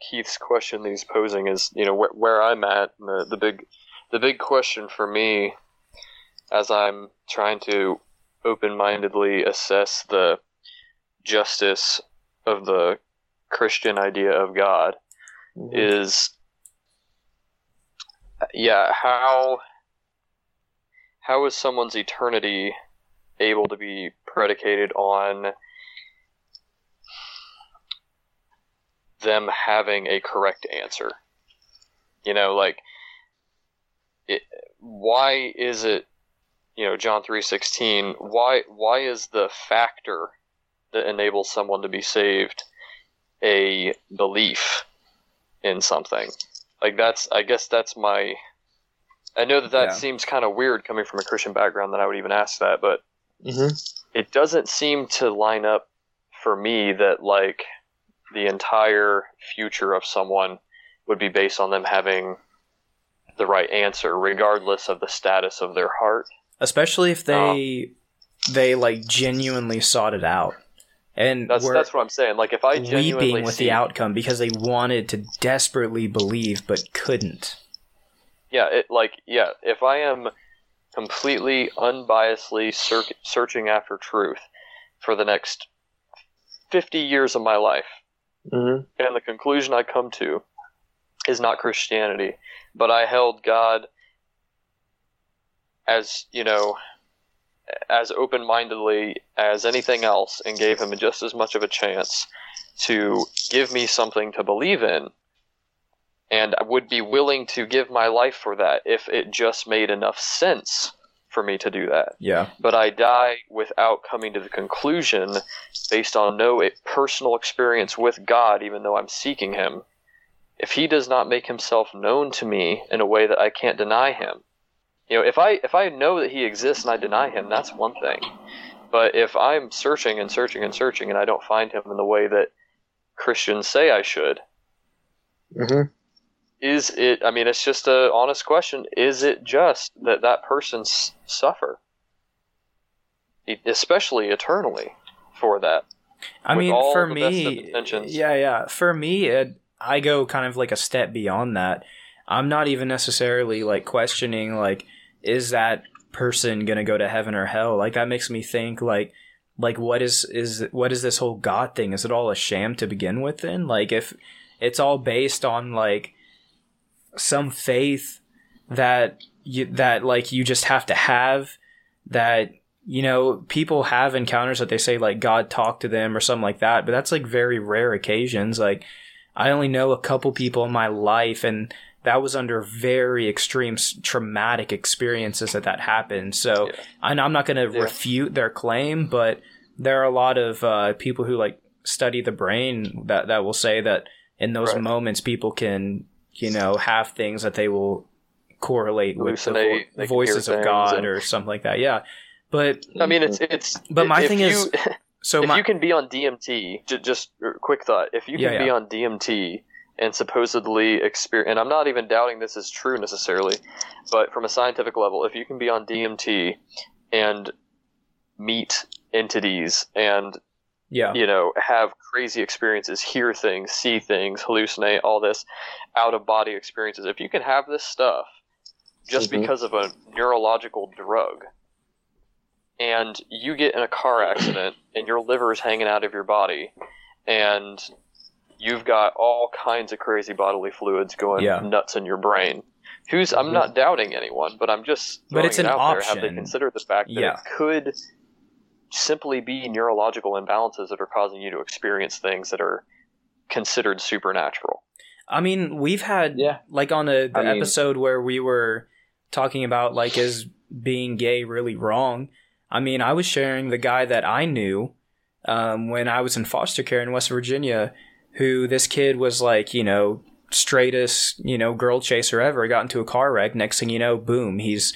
Keith's question that he's posing is, you know, where, where I'm at. and The the big the big question for me, as I'm trying to open mindedly assess the justice of the Christian idea of God, mm-hmm. is yeah how how is someone's eternity able to be predicated on them having a correct answer? You know like it, why is it you know john 3.16 why why is the factor that enables someone to be saved a belief in something like that's i guess that's my i know that that Yeah. seems kind of weird coming from a christian background that i would even ask that but Mm-hmm. it doesn't seem to line up for me that like the entire future of someone would be based on them having the right answer regardless of the status of their heart Especially if they they like genuinely sought it out. And that's were that's what i'm saying like if i genuinely weeping with see, the outcome because they wanted to desperately believe but couldn't. yeah it like yeah if i am completely unbiasedly ser- searching after truth for the next 50 years of my life Mm-hmm. and the conclusion I come to is not Christianity, but I held God as, you know, as open mindedly as anything else and gave him just as much of a chance to give me something to believe in. And I would be willing to give my life for that if it just made enough sense for me to do that Yeah. but I die without coming to the conclusion based on no personal experience with God, even though I'm seeking Him. If He does not make Himself known to me in a way that I can't deny Him, you know, if I if I know that He exists and I deny Him, that's one thing. But if I'm searching and searching and searching and I don't find Him in the way that Christians say I should, Mm-hmm. is it? I mean, it's just a honest question. Is it just that that person s- suffer, especially eternally, for that? I mean, all for the best of me, yeah, yeah. For me, it, I go kind of like a step beyond that. I'm not even necessarily like questioning like is that person gonna go to heaven or hell? Like that makes me think like like what is is what is this whole God thing? Is it all a sham to begin with? Then like if it's all based on like some faith that you that like you just have to have that you know people have encounters that they say like god talked to them or something like that but that's like very rare occasions like i only know a couple people in my life and that was under very extreme traumatic experiences that that happened so Yeah. and i'm not going to Yeah. refute their claim but there are a lot of uh, people who like study the brain that that will say that in those Right. moments people can you know have things that they will correlate with the vo- voices of God and- or something like that. Yeah, but I mean, it's it's. But my thing you, is- So if my you can be on DMT, j- just uh, quick thought, if you can Yeah, be on DMT and supposedly experience, and I'm not even doubting this is true necessarily, but from a scientific level, if you can be on DMT and meet entities and yeah you know have crazy experiences, hear things, see things, hallucinate, all this out of body experiences, if you can have this stuff just Mhm. because of a neurological drug and you get in a car accident and your liver is hanging out of your body and you've got all kinds of crazy bodily fluids going Yeah. nuts in your brain who's i'm not doubting anyone but i'm just But it's throwing it an out there have they considered the fact that Yeah. it could simply be neurological imbalances that are causing you to experience things that are considered supernatural I mean, we've had Yeah. like on a the I mean- episode where we were talking about like is being gay really wrong. I mean, I was sharing the guy that I knew um, when I was in foster care in West Virginia, who this kid was like, you know, straightest, you know, girl chaser ever. Got into a car wreck. Next thing you know, boom, he's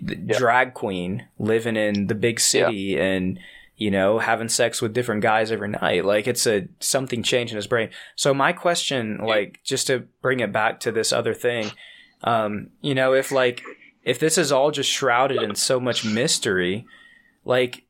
the drag queen living in the big city and you know having sex with different guys every night. Like it's a something changed in his brain. So my question like just to bring it back to this other thing um you know if like if this is all just shrouded in so much mystery like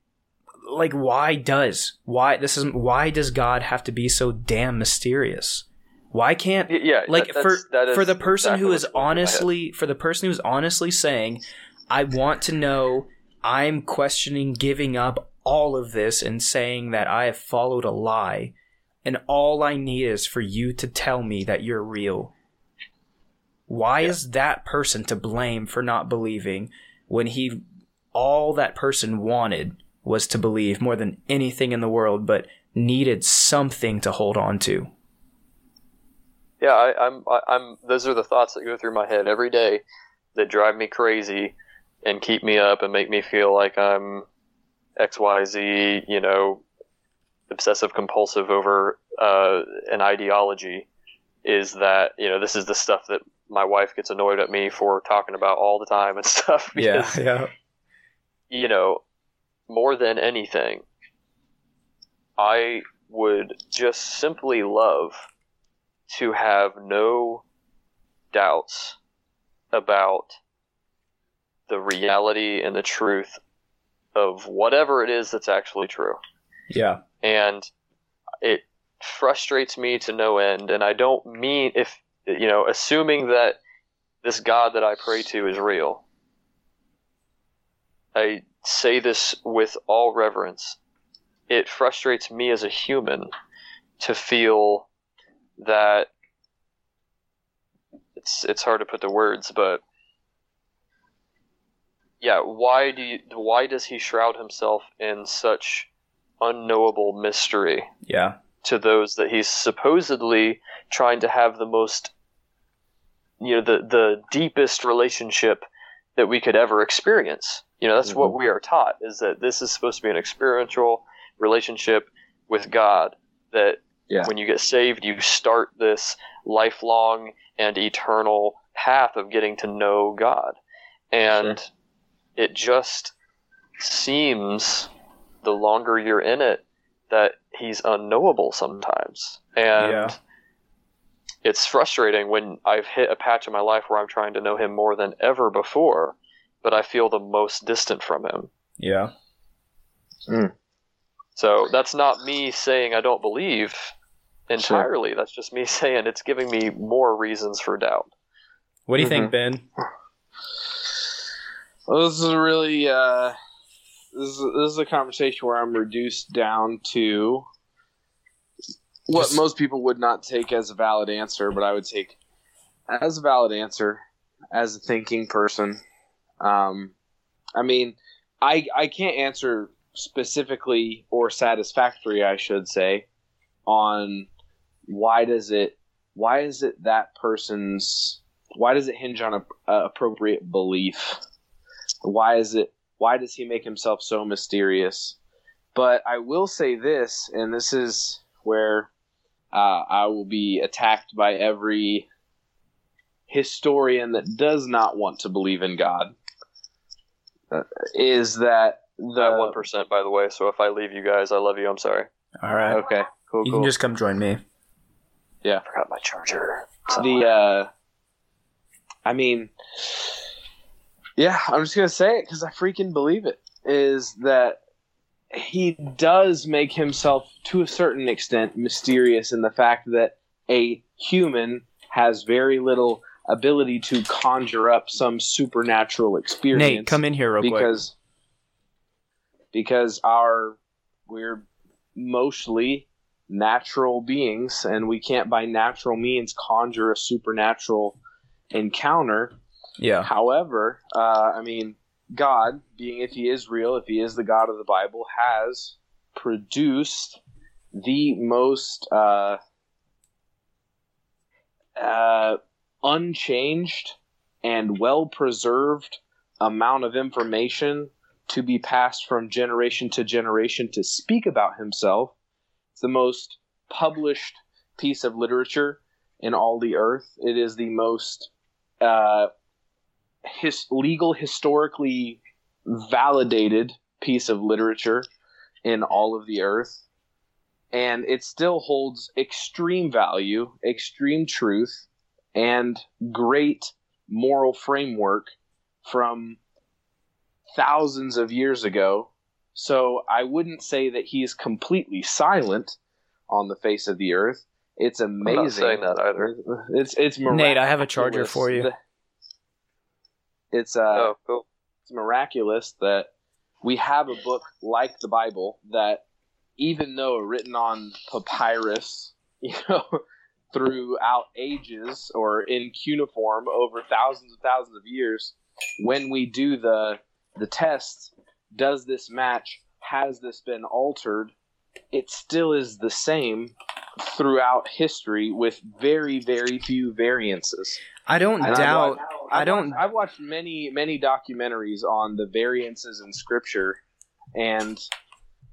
like why does why this is why does god have to be so damn mysterious? Why can't yeah like that- for for the person exactly who is going through my head. honestly for the person who's honestly saying i want to know i'm questioning giving up all of this and saying that i have followed a lie and all i need is for you to tell me that you're real. Why is that person to blame for not believing when he all that person wanted was to believe more than anything in the world but needed something to hold on to Yeah, I, I'm. I, I'm. Those are the thoughts that go through my head every day that drive me crazy and keep me up and make me feel like I'm X, Y, Z. You know, obsessive compulsive over uh, an ideology. Is that you know this is the stuff that my wife gets annoyed at me for talking about all the time and stuff. yeah yeah you know, more than anything, I would just simply love to have no doubts about the reality and the truth of whatever it is that's actually true. yeah And it frustrates me to no end. And I don't mean if, you know, assuming that this God that I pray to is real. I say this with all reverence. It frustrates me as a human to feel that it's it's hard to put the words, but yeah, why do you, why does he shroud himself in such unknowable mystery yeah to those that he's supposedly trying to have the most you know the the deepest relationship that we could ever experience you know that's what mm-hmm. we are taught is that this is supposed to be an experiential relationship with god that Yeah. when you get saved you start this lifelong and eternal path of getting to know god and it just seems the longer you're in it that he's unknowable sometimes and Yeah. it's frustrating when i've hit a patch in my life where i'm trying to know him more than ever before but i feel the most distant from him. Yeah. So that's not me saying i don't believe entirely. That's just me saying it's giving me more reasons for doubt. What do you think ben? Well, this is a really uh, this is this is a conversation where I'm reduced down to what Just- most people would not take as a valid answer, but I would take as a valid answer as a thinking person. Um, I mean, I I can't answer specifically or satisfactory, I should say, on why does it why is it that person's why does it hinge on a, a appropriate belief? Why is it why does he make himself so mysterious? But i will say this and this is where uh, i will be attacked by every historian that does not want to believe in god is that that one percent, by the way. So if I leave you guys, I love you. I'm sorry. All right. Okay, cool, You cool. can just come join me. Yeah. I forgot my charger. the uh i mean yeah i'm just gonna say it because i freaking believe it is that he does make himself to a certain extent mysterious in the fact that a human has very little ability to conjure up some supernatural experience Nate, come in here real quick. because because our we're mostly natural beings and we can't by natural means conjure a supernatural encounter Yeah. however uh, i mean god being if he is real if he is the god of the bible has produced the most uh, uh, unchanged and well preserved amount of information to be passed from generation to generation to speak about himself. It's the most published piece of literature in all the earth. It is the most uh, his, legal, historically validated piece of literature in all of the earth. And it still holds extreme value, extreme truth, and great moral framework from thousands of years ago. So I wouldn't say that he is completely silent on the face of the earth. It's amazing. I'm not saying that either. It's it's Nate, I have a charger for you. It's uh, oh, cool. it's miraculous that we have a book like the Bible that, even though written on papyrus, you know, throughout ages or in cuneiform over thousands and thousands of years, when we do the the test, does this match? Has this been altered? It still is the same throughout history with very very few variances. I don't And doubt. watched- I don't- I've watched many, many documentaries on the variances in scripture, and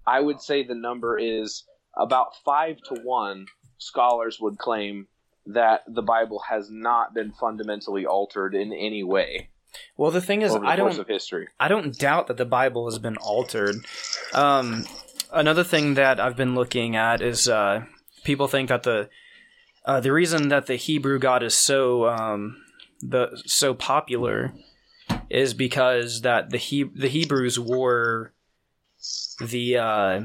I would say the number is about five to one. Scholars would claim that the Bible has not been fundamentally altered in any way Well, the thing is, the I don't. of history. I don't doubt that the Bible has been altered. Um, another thing that I've been looking at is uh, people think that the uh, the reason that the Hebrew God is so um, the so popular is because that the he- the Hebrews wore the uh,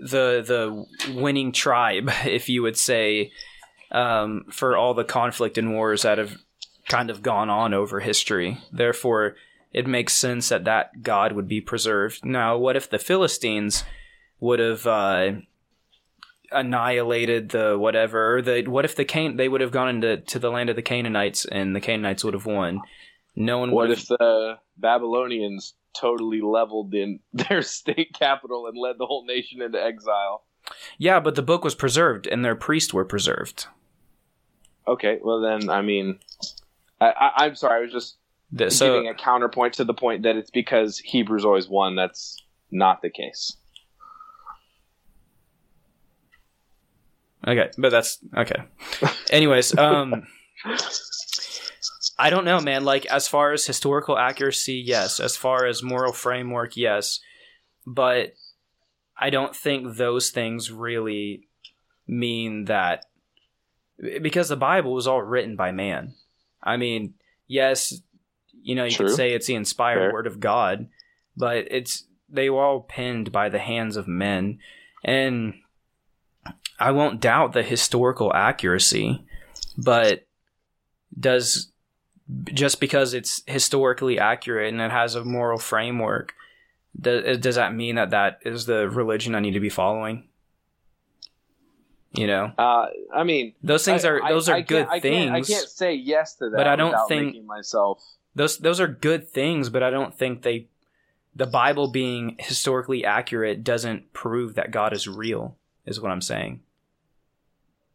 the the winning tribe, if you would say, um, for all the conflict and wars that have kind of gone on over history. Therefore, it makes sense that that god would be preserved. Now, what if the Philistines would have uh, annihilated the whatever? Or the what if the Can they would have gone into to the land of the Canaanites and the Canaanites would have won? No one What if the Babylonians totally leveled in their state capital and led the whole nation into exile? yeah, but the book was preserved and their priests were preserved. Okay, well then, I mean, I, I, I'm sorry, I was just The- so giving a counterpoint to the point that it's because Hebrews always won. That's not the case. Okay, but that's okay. Anyways, um I don't know, man. Like as far as historical accuracy, yes. As far as moral framework, yes. But I don't think those things really mean that because the Bible was all written by man. I mean, yes, you know, you True. could say it's the inspired Fair. word of God, but it's they were all penned by the hands of men. And I won't doubt the historical accuracy, but does just because it's historically accurate and it has a moral framework, does, does that mean that that is the religion I need to be following? You know, Uh, I mean, those things I- are I- those are I good I things. Can't, I can't say yes to that, But I don't think- myself. those those are good things, but I don't think they the Bible being historically accurate doesn't prove that God is real. Is what I'm saying.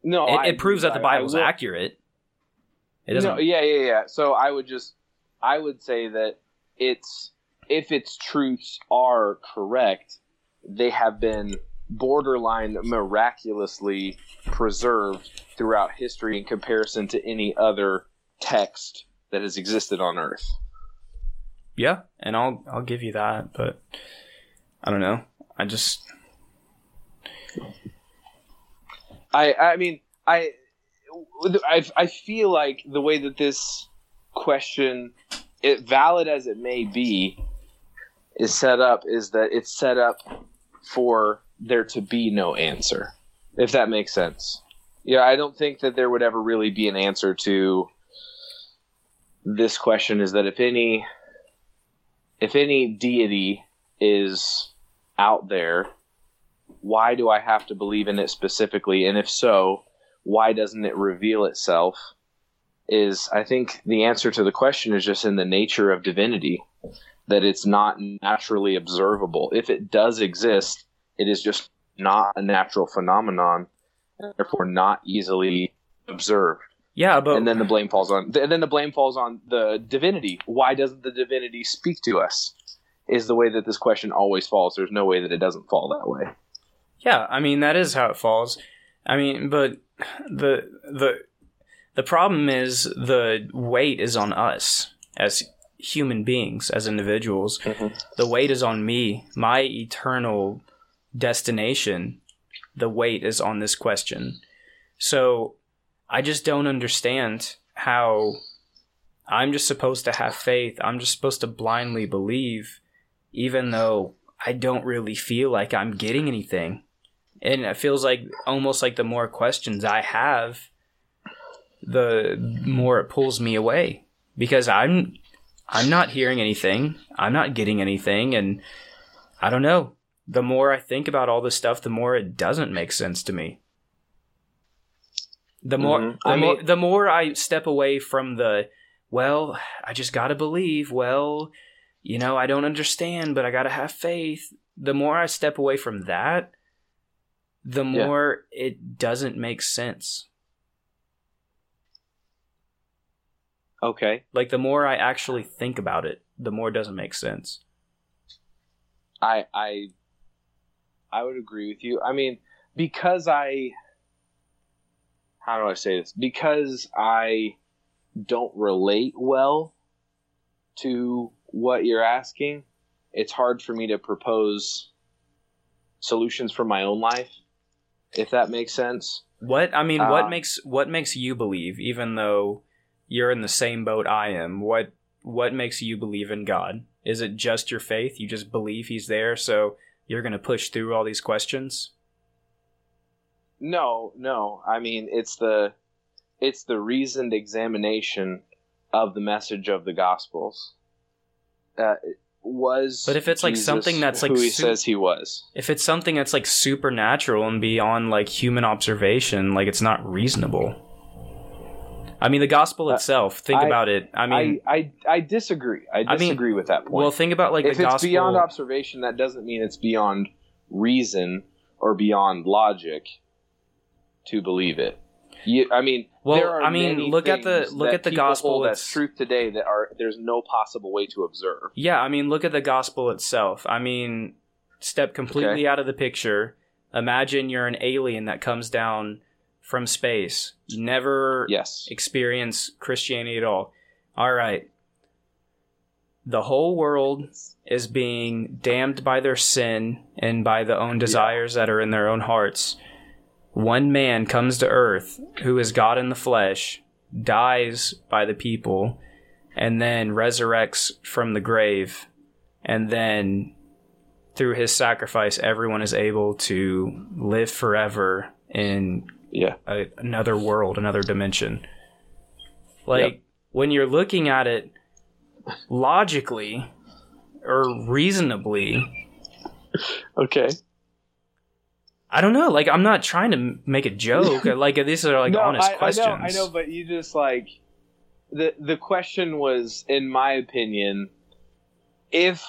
No, it, I it proves that the I- I Bible's will- accurate. It doesn't. No, yeah, yeah, yeah. So I would just, I would say that it's if its truths are correct, they have been borderline miraculously preserved throughout history in comparison to any other text that has existed on Earth. Yeah, and I'll I'll give you that, but I don't know. I just I I mean I I I feel like the way that this question, it valid as it may be, is set up is that it's set up for there to be no answer, if that makes sense. Yeah, I don't think that there would ever really be an answer to this question. Is that if any if any deity is out there why do I have to believe in it specifically? And if so, why doesn't it reveal itself? Is I think the answer to the question is just in the nature of divinity, that it's not naturally observable. If it does exist, it is just not a natural phenomenon, and therefore not easily observed. yeah, but and then the blame falls on and then the blame falls on the divinity. Why doesn't the divinity speak to us? Is the way that this question always falls. There's no way that it doesn't fall that way. Yeah, I mean that is how it falls. I mean, but the the the problem is the weight is on us as human beings, as individuals. Mm-hmm. The weight is on me, my eternal destination. The weight is on this question. So I just don't understand how I'm just supposed to have faith. I'm just supposed to blindly believe, even though I don't really feel like I'm getting anything. And it feels like almost like the more questions I have, the more it pulls me away because I'm I'm not hearing anything. I'm not getting anything and I don't know. The more I think about all this stuff, the more it doesn't make sense to me. The more Mhm. the I more mean- the more I step away from the well, I just got to believe, well, you know, I don't understand, but I got to have faith. The more I step away from that, the Yeah. more it doesn't make sense. Okay. Like the more I actually think about it, the more it doesn't make sense. I I I would agree with you. I mean, because I how do I say this? Because I don't relate well to what you're asking, it's hard for me to propose solutions for my own life, if that makes sense. What I mean, Uh, what makes what makes you believe, even though you're in the same boat I am? What what makes you believe in God? Is it just your faith? You just believe He's there, so you're going to push through all these questions? No, no. I mean, it's the it's the reasoned examination of the message of the Gospels. Uh, was But if it's, like, Jesus something that's, like, who he su- says he was, If it's something that's like supernatural and beyond like human observation, like it's not reasonable. I mean, the gospel Uh, itself. Think I- about it. I mean, I, I I disagree. I I mean, disagree with that point. well, think about like if the it's gospel. beyond observation, that doesn't mean it's beyond reason or beyond logic to believe it. You, I mean, Well, I mean, look at the- look at the gospel, it's- truth today that are there's no possible way to observe. Yeah, I mean, look at the gospel itself. I mean, step completely Okay. out of the picture. Imagine you're an alien that comes down from space. You never Yes. experience Christianity at all. All right. The whole world is being damned by their sin and by the own desires that are in their own hearts. One man comes to earth who is God in the flesh, dies by the people, and then resurrects from the grave. And then through his sacrifice, everyone is able to live forever in Yeah. a, another world, another dimension. Like Yep. when you're looking at it logically or reasonably, Okay. I don't know. Like I'm not trying to make a joke. like these are like no, honest I, questions. I know, I know, but you just like the the question was, in my opinion, if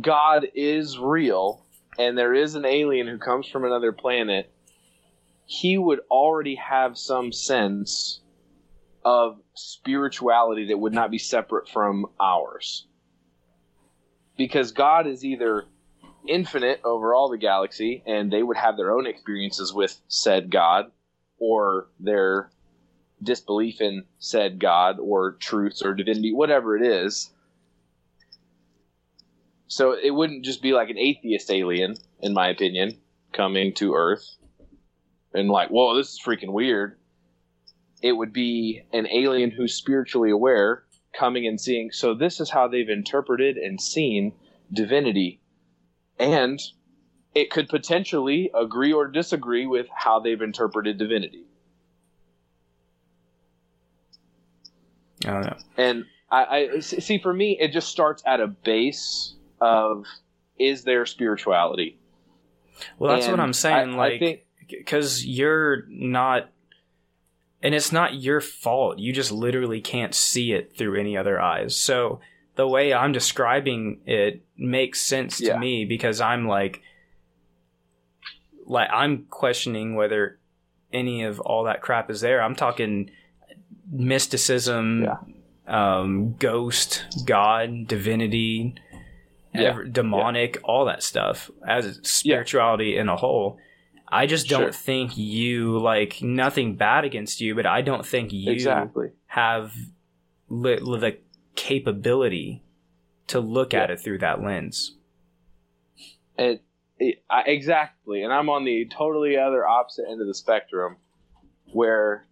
God is real and there is an alien who comes from another planet, he would already have some sense of spirituality that would not be separate from ours. Because God is either infinite over all the galaxy and they would have their own experiences with said God or their disbelief in said God or truths or divinity, whatever it is. So it wouldn't just be like an atheist alien, in my opinion, coming to Earth and like, whoa, this is freaking weird. It would be an alien who's spiritually aware coming and seeing. So this is how they've interpreted and seen divinity. And it could potentially agree or disagree with how they've interpreted divinity. I don't know. And I, I see for me, it just starts at a base of is there spirituality? Well, that's what I'm saying. I- like, think- because you're not, and it's not your fault. You just literally can't see it through any other eyes. So the way I'm describing it makes sense to Yeah. me because I'm like, like I'm questioning whether any of all that crap is there. I'm talking mysticism, Yeah. um, ghost, God, divinity, Yeah. ev- demonic, all that stuff as spirituality in a whole. I just don't Sure. think you like nothing bad against you, but I don't think you exactly. have li- li- the capability to look at it through that lens. It, it, I, exactly, and I'm on the totally other opposite end of the spectrum, where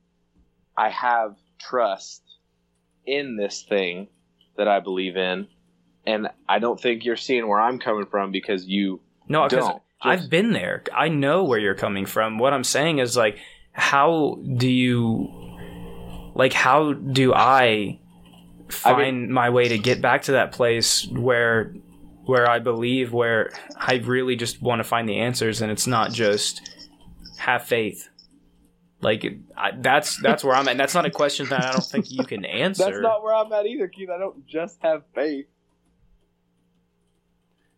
I have trust in this thing that I believe in, and I don't think you're seeing where I'm coming from because you No, don't. I've been there. I know where you're coming from. What I'm saying is like, how do you, like, how do I I find my way to get back to that place where, where I believe, where I really just want to find the answers, and it's not just have faith. Like I, that's that's where I'm at. And that's not a question that I don't think you can answer. That's not where I'm at either, Keith. I don't just have faith.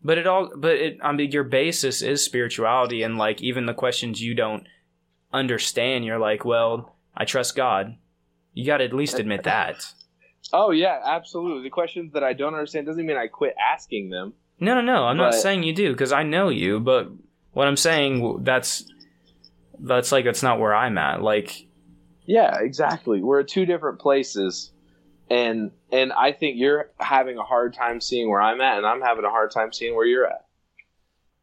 But it all, but it, I mean, your basis is spirituality, and like even the questions you don't understand, you're like, well, I trust God. You got to at least admit that. Oh yeah, absolutely. The questions that I don't understand doesn't mean I quit asking them. No, no, no. I'm not saying you do because I know you. But what I'm saying, that's that's like that's not where I'm at. Like, Yeah, exactly. We're at two different places, and and I think you're having a hard time seeing where I'm at, and I'm having a hard time seeing where you're at,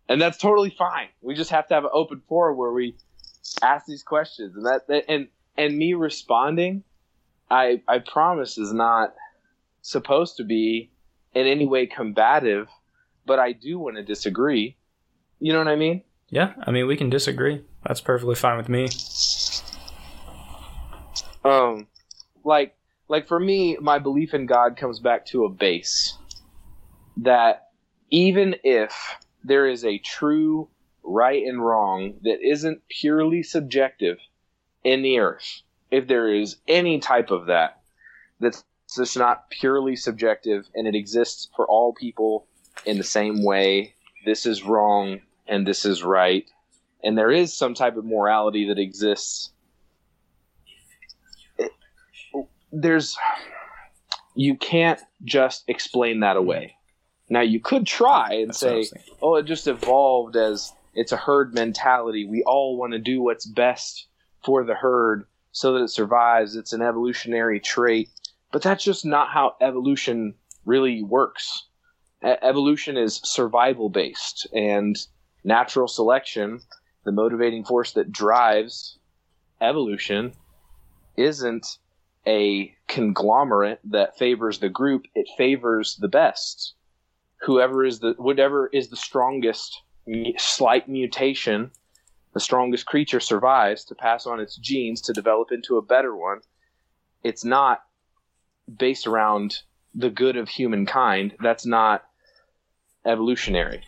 and that's totally fine. We just have to have an open forum where we ask these questions, and that, that and and me responding, I I promise is not supposed to be in any way combative, but I do want to disagree. You know what I mean? yeah, I mean, we can disagree. That's perfectly fine with me. um like like for me my belief in god comes back to a base that even if there is a true right and wrong that isn't purely subjective in the earth if there is any type of that that's just not purely subjective and it exists for all people in the same way this is wrong and this is right and there is some type of morality that exists there's you can't just explain that away. Now you could try and That's say, "Oh, it just evolved as it's a herd mentality. We all want to do what's best for the herd so that it survives. It's an evolutionary trait." But that's just not how evolution really works. E- evolution is survival based and natural selection, the motivating force that drives evolution isn't a conglomerate that favors the group it favors the best whoever is the whatever is the strongest slight mutation the strongest creature survives to pass on its genes to develop into a better one it's not based around the good of humankind that's not evolutionary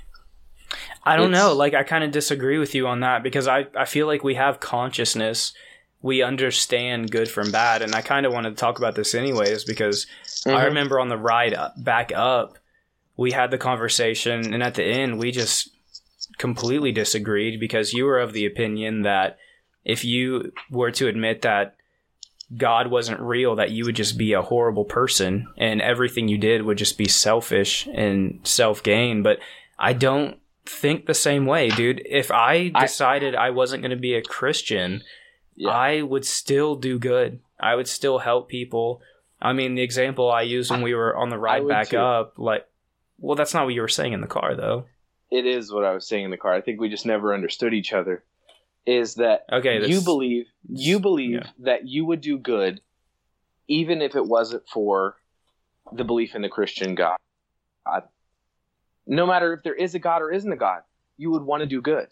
I don't It's- know. Like, I kind of disagree with you on that because I, I feel like we have consciousness. We understand good from bad. And I kind of wanted to talk about this anyways because I Mhm. remember on the ride up, back up, we had the conversation. And at the end, we just completely disagreed because you were of the opinion that if you were to admit that God wasn't real, that you would just be a horrible person and everything you did would just be selfish and self gain. But I don't think the same way, dude. If I I- decided I, wasn't going to be a Christian, Yeah. I would still do good. I would still help people. I mean, the example I used when we were on the ride back too. up, like, Well, that's not what you were saying in the car, though. It is what I was saying in the car. I think we just never understood each other. Is that Okay, you this- believe you believe yeah. that you would do good even if it wasn't for the belief in the Christian God. God. No matter if there is a God or isn't a God, you would want to do good.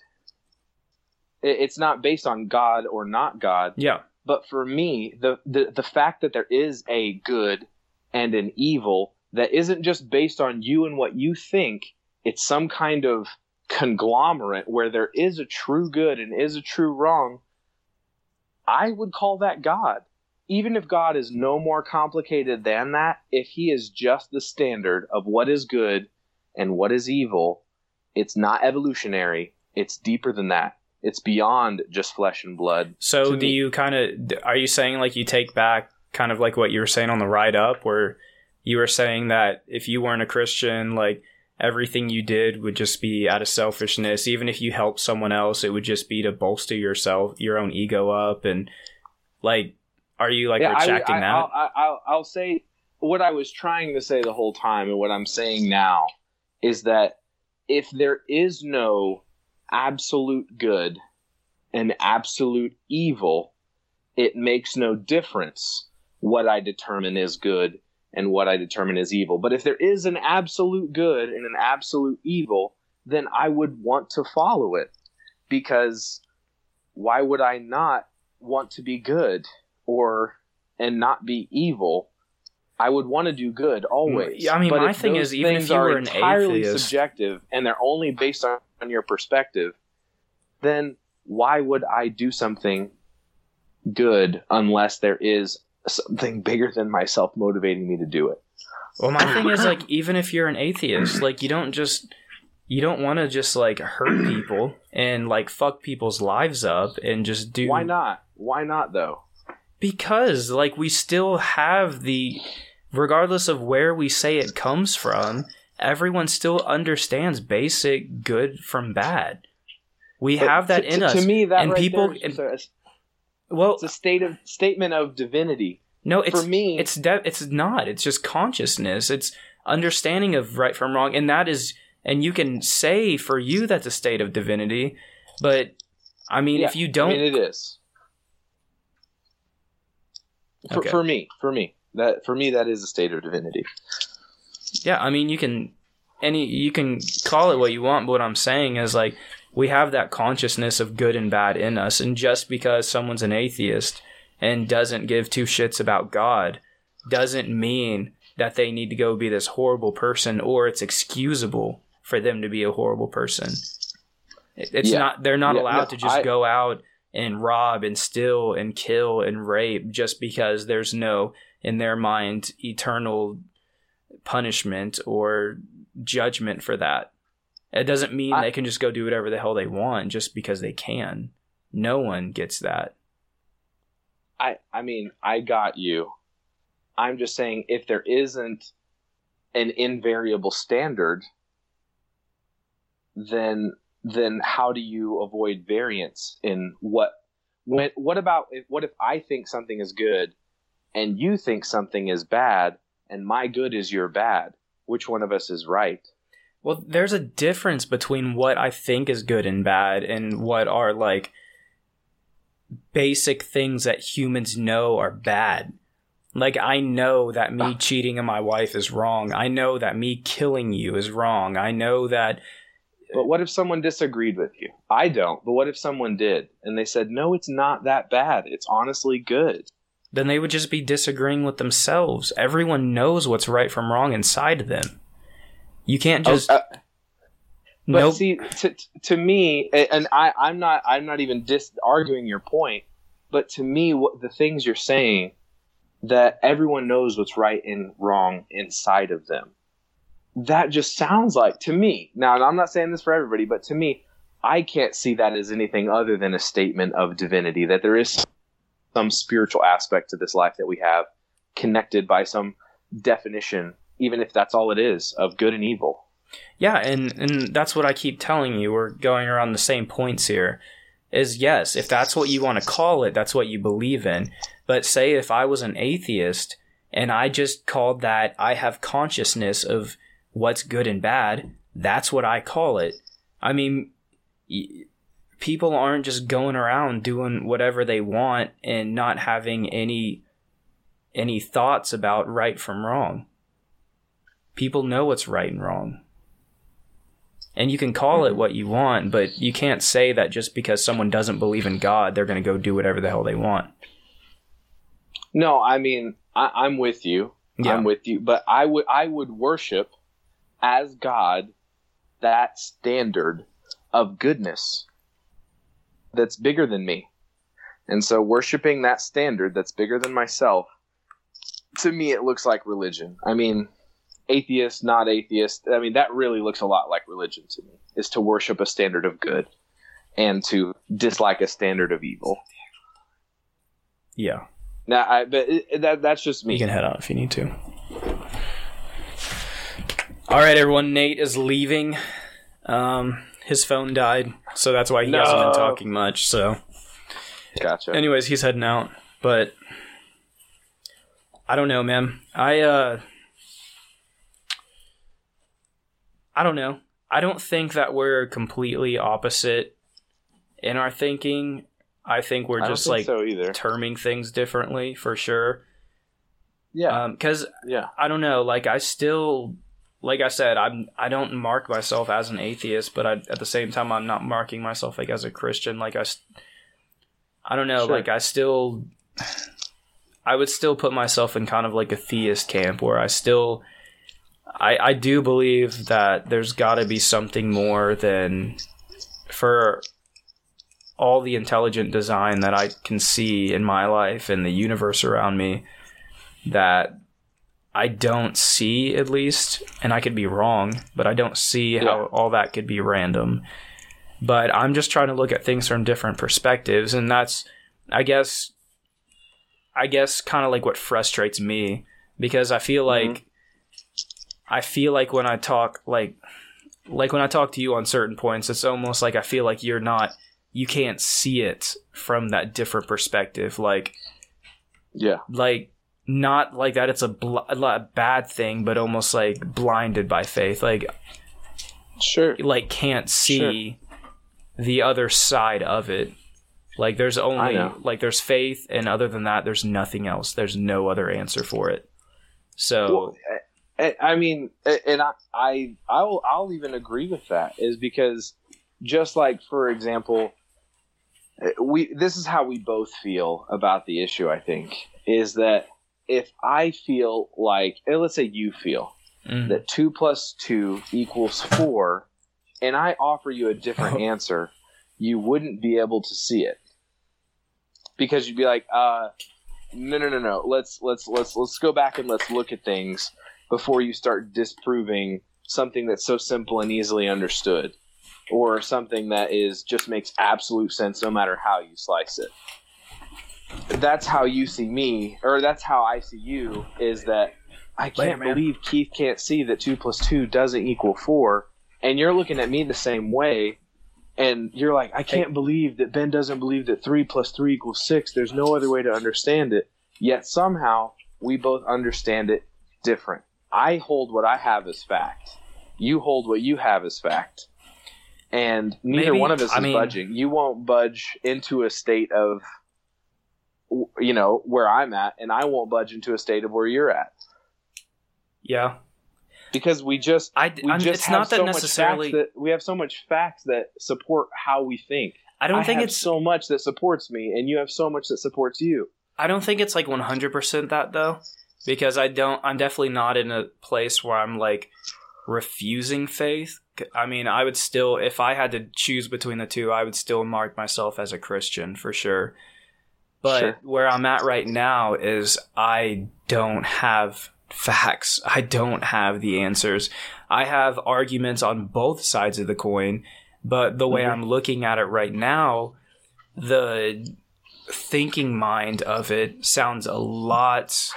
It- It's not based on God or not God, Yeah, but for me, the, the the fact that there is a good and an evil that isn't just based on you and what you think, it's some kind of conglomerate where there is a true good and is a true wrong. I would call that God. Even if God is no more complicated than that, if he is just the standard of what is good and what is evil, it's not evolutionary. It's deeper than that. It's beyond just flesh and blood. So do me. you kind of are you saying like you take back kind of like what you were saying on the ride up where you were saying that if you weren't a Christian like everything you did would just be out of selfishness. Even if you helped someone else it would just be to bolster yourself your own ego up. And like are you like I- rejecting I, that? I'll, I, I'll, I'll say what I was trying to say the whole time, and what I'm saying now is that if there is no absolute good and absolute evil, it makes no difference what I determine is good and what I determine is evil. But if there is an absolute good and an absolute evil, then I would want to follow it because why would I not want to be good or and not be evil? I would want to do good always. Yeah, I mean, But my thing is, even if things you are were an entirely atheist- subjective and they're only based on, on your perspective, then why would I do something good unless there is something bigger than myself motivating me to do it? Well, my thing is like even if you're an atheist, like you don't just you don't want to just like hurt people and like fuck people's lives up and just do Why not? Why not though? because like we still have the regardless of where we say it comes from, everyone still understands basic good from bad. We But have that to, in to, us. To me, that and right people- there is just a- well, it's a state of statement of divinity. no, it's For me, it's de- it's not. It's just consciousness. It's understanding of right from wrong, and that is, and you can say for you that's a state of divinity, but I mean, Yeah, if you don't, I mean, it is. For, Okay. for me, for me, that for me that is a state of divinity. yeah, I mean, you can any you can call it what you want, but what I'm saying is like we have that consciousness of good and bad in us, and just because someone's an atheist and doesn't give two shits about God doesn't mean that they need to go be this horrible person or it's excusable for them to be a horrible person. It's Yeah. not they're not Yeah, allowed no, to just I- go out and rob and steal and kill and rape just because there's no in their mind eternal punishment or judgment for that. It doesn't mean I- they can just go do whatever the hell they want just because they can. No one gets that. I I mean, I got you. I'm just saying if there isn't an invariable standard, then then how do you avoid variance in what when what about if what if I think something is good and you think something is bad and my good is your bad? Which one of us is right? Well, there's a difference between what I think is good and bad and what are like basic things that humans know are bad. Like I know that me ah. cheating on my wife is wrong. I know that me killing you is wrong. I know that But what if someone disagreed with you? I don't. But what if someone did and they said, "No, it's not that bad. It's honestly good." then they would just be disagreeing with themselves. Everyone knows what's right from wrong inside of them. You can't just Oh, uh, But nope. see, to, to me, and I, I'm not, I'm not even dis arguing your point, but to me, what the things you're saying, that everyone knows what's right and wrong inside of them. That just sounds like to me. Now, I'm not saying this for everybody, but to me, I can't see that as anything other than a statement of divinity. That there is some spiritual aspect to this life that we have, connected by some definition, even if that's all it is of good and evil. Yeah, and and that's what I keep telling you. We're going around the same points here. Is yes, if that's what you want to call it, that's what you believe in. But say if I was an atheist and I just called that I have consciousness of what's good and bad. That's what I call it. I mean, people aren't just going around doing whatever they want and not having any any thoughts about right from wrong. People know what's right and wrong. And you can call it what you want, but you can't say that just because someone doesn't believe in God, they're going to go do whatever the hell they want. No, I mean I, I'm with you. Yeah. I'm with you, but I would I would worship as God that standard of goodness that's bigger than me. And so worshiping that standard that's bigger than myself to me it looks like religion. I mean, atheist, not atheist, I mean that really looks a lot like religion to me. Is to worship a standard of good and to dislike a standard of evil. Yeah. Now, I but it, that that's just me. You can head out if you need to. All right, everyone. Nate is leaving. Um, his phone died, so that's why he hasn't been talking much. So, Gotcha. anyways, he's heading out. But I don't know, man. I uh, I don't know. I don't think that we're completely opposite in our thinking. I think we're I just think like so either. terming things differently for sure. Yeah, um, Because yeah. I don't know. Like I still, like I said, I'm I don't mark myself as an atheist, but I, at the same time, I'm not marking myself like as a Christian. Like I, I don't know. Sure. Like I still, I would still put myself in kind of like a theist camp where I still, I I do believe that there's got to be something more than for all the intelligent design that I can see in my life and the universe around me that I don't see at least, and I could be wrong, but I don't see how all that could be random. But I'm just trying to look at things from different perspectives, and that's, I guess, I guess, kind of like what frustrates me because I feel mm-hmm. like, I feel like when I talk, like, like when I talk to you on certain points, it's almost like I feel like you're not, you can't see it from that different perspective, like Yeah. like not like that it's a, bl- a bad thing but almost like blinded by faith. Like Sure. like can't see the other side of it. Like there's only like there's faith and other than that there's nothing else. There's no other answer for it. So Well, I, I mean, and I, I, I'll, I'll even agree with that. Is because just like, for example, we this is how we both feel about the issue. I think is that if I feel like, let's say you feel mm, that two plus two equals four, and I offer you a different answer, you wouldn't be able to see it because you'd be like, uh, no, no, no, no. Let's let's let's let's go back and let's look at things before you start disproving something that's so simple and easily understood, or something that is just makes absolute sense no matter how you slice it. That's how you see me, or that's how I see you. Is that I can't man. believe Keith can't see that two plus two doesn't equal four, and you're looking at me the same way, and you're like, I can't believe that Ben doesn't believe that three plus three equals six. There's no other way to understand it. Yet somehow we both understand it different. I hold what I have as fact. You hold what you have as fact. And neither Maybe- one of us I is mean- budging. You won't budge into a state of, you know, where I'm at, and I won't budge into a state of where you're at yeah because we just i, we I'm, just it's have not that so necessarily that we have so much facts that support how we think. i don't think have it's so much that supports me, and you have so much that supports you. I don't think it's like 100% that though, because I don't, I'm definitely not in a place where I'm like refusing faith. I mean, I would still, if I had to choose between the two, I would still mark myself as a Christian for sure. But Sure. where I'm at right now is I don't have facts. I don't have the answers. I have arguments on both sides of the coin, but the way Mhm. I'm looking at it right now, the thinking mind of it sounds a lot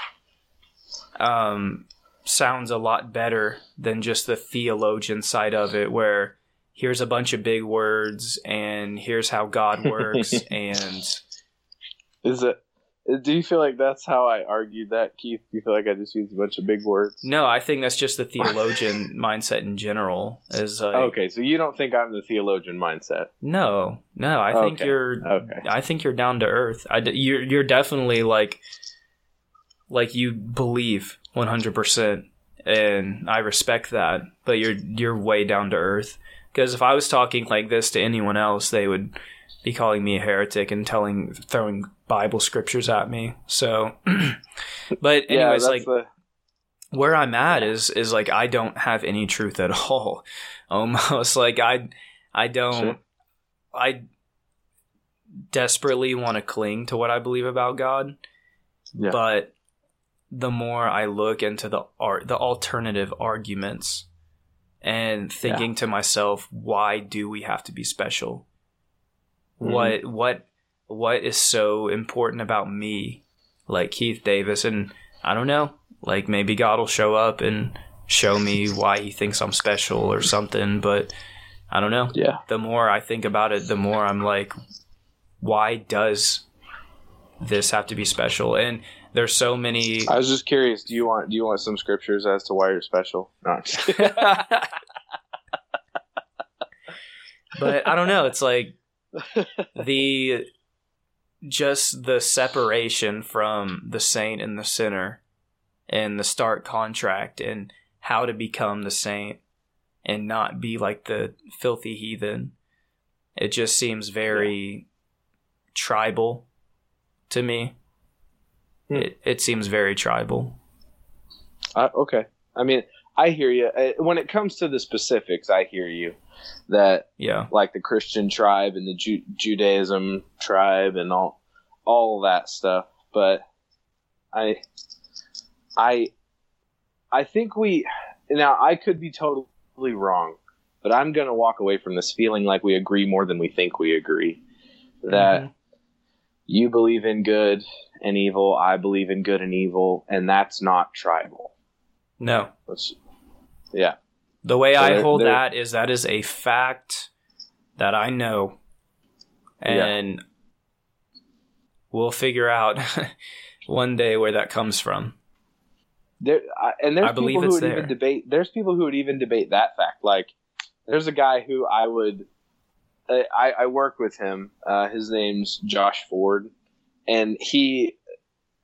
um sounds a lot better than just the theologian side of it where here's a bunch of big words and here's how God works and Is it Do you feel like that's how I argued that, Keith? Do you feel like I just used a bunch of big words? No, I think that's just the theologian mindset in general. Is like, Okay, so you don't think I'm the theologian mindset? no, no. I think Okay, you're. okay. I think you're down to earth. I you're you're definitely like, like you believe one hundred percent, and I respect that. But you're you're way down to earth. Because if I was talking like this to anyone else, they would be calling me a heretic and telling throwing Bible scriptures at me. So, but anyways, that's like the, where I'm at is is like I don't have any truth at all. Almost like I I don't Sure. I desperately want to cling to what I believe about God, Yeah. but the more I look into the art the alternative arguments and thinking to myself, why do we have to be special? Mhm. What what what is so important about me, like Keith Davis, and I don't know, like maybe God will show up and show me why he thinks I'm special or something, but I don't know. yeah. The more I think about it, the more I'm like, why does this have to be special? And there's so many. I was just curious. Do you want do you want some scriptures as to why you're special? No, but I don't know. It's like the just the separation from the saint and the sinner and the stark contract and how to become the saint and not be like the filthy heathen. It just seems very tribal to me. Hmm. It, it seems very tribal. Uh, okay. I mean, I hear you. Uh, When it comes to the specifics, I hear you. That Yeah. like the Christian tribe and the Ju- Judaism tribe and all all that stuff. But I I I think we now I could be totally wrong, but I'm going to walk away from this feeling like we agree more than we think we agree. That Mhm. You believe in good and evil, I believe in good and evil, and that's not tribal. No. Let's, yeah. The way So I they're- hold they're- that is that is a fact that I know, Yeah. and we'll figure out one day where that comes from. There I, and there's I people who would there. even debate. There's people who would even debate that fact. Like, there's a guy who I would. I, I I work with him. Uh, his name's Josh Ford, and he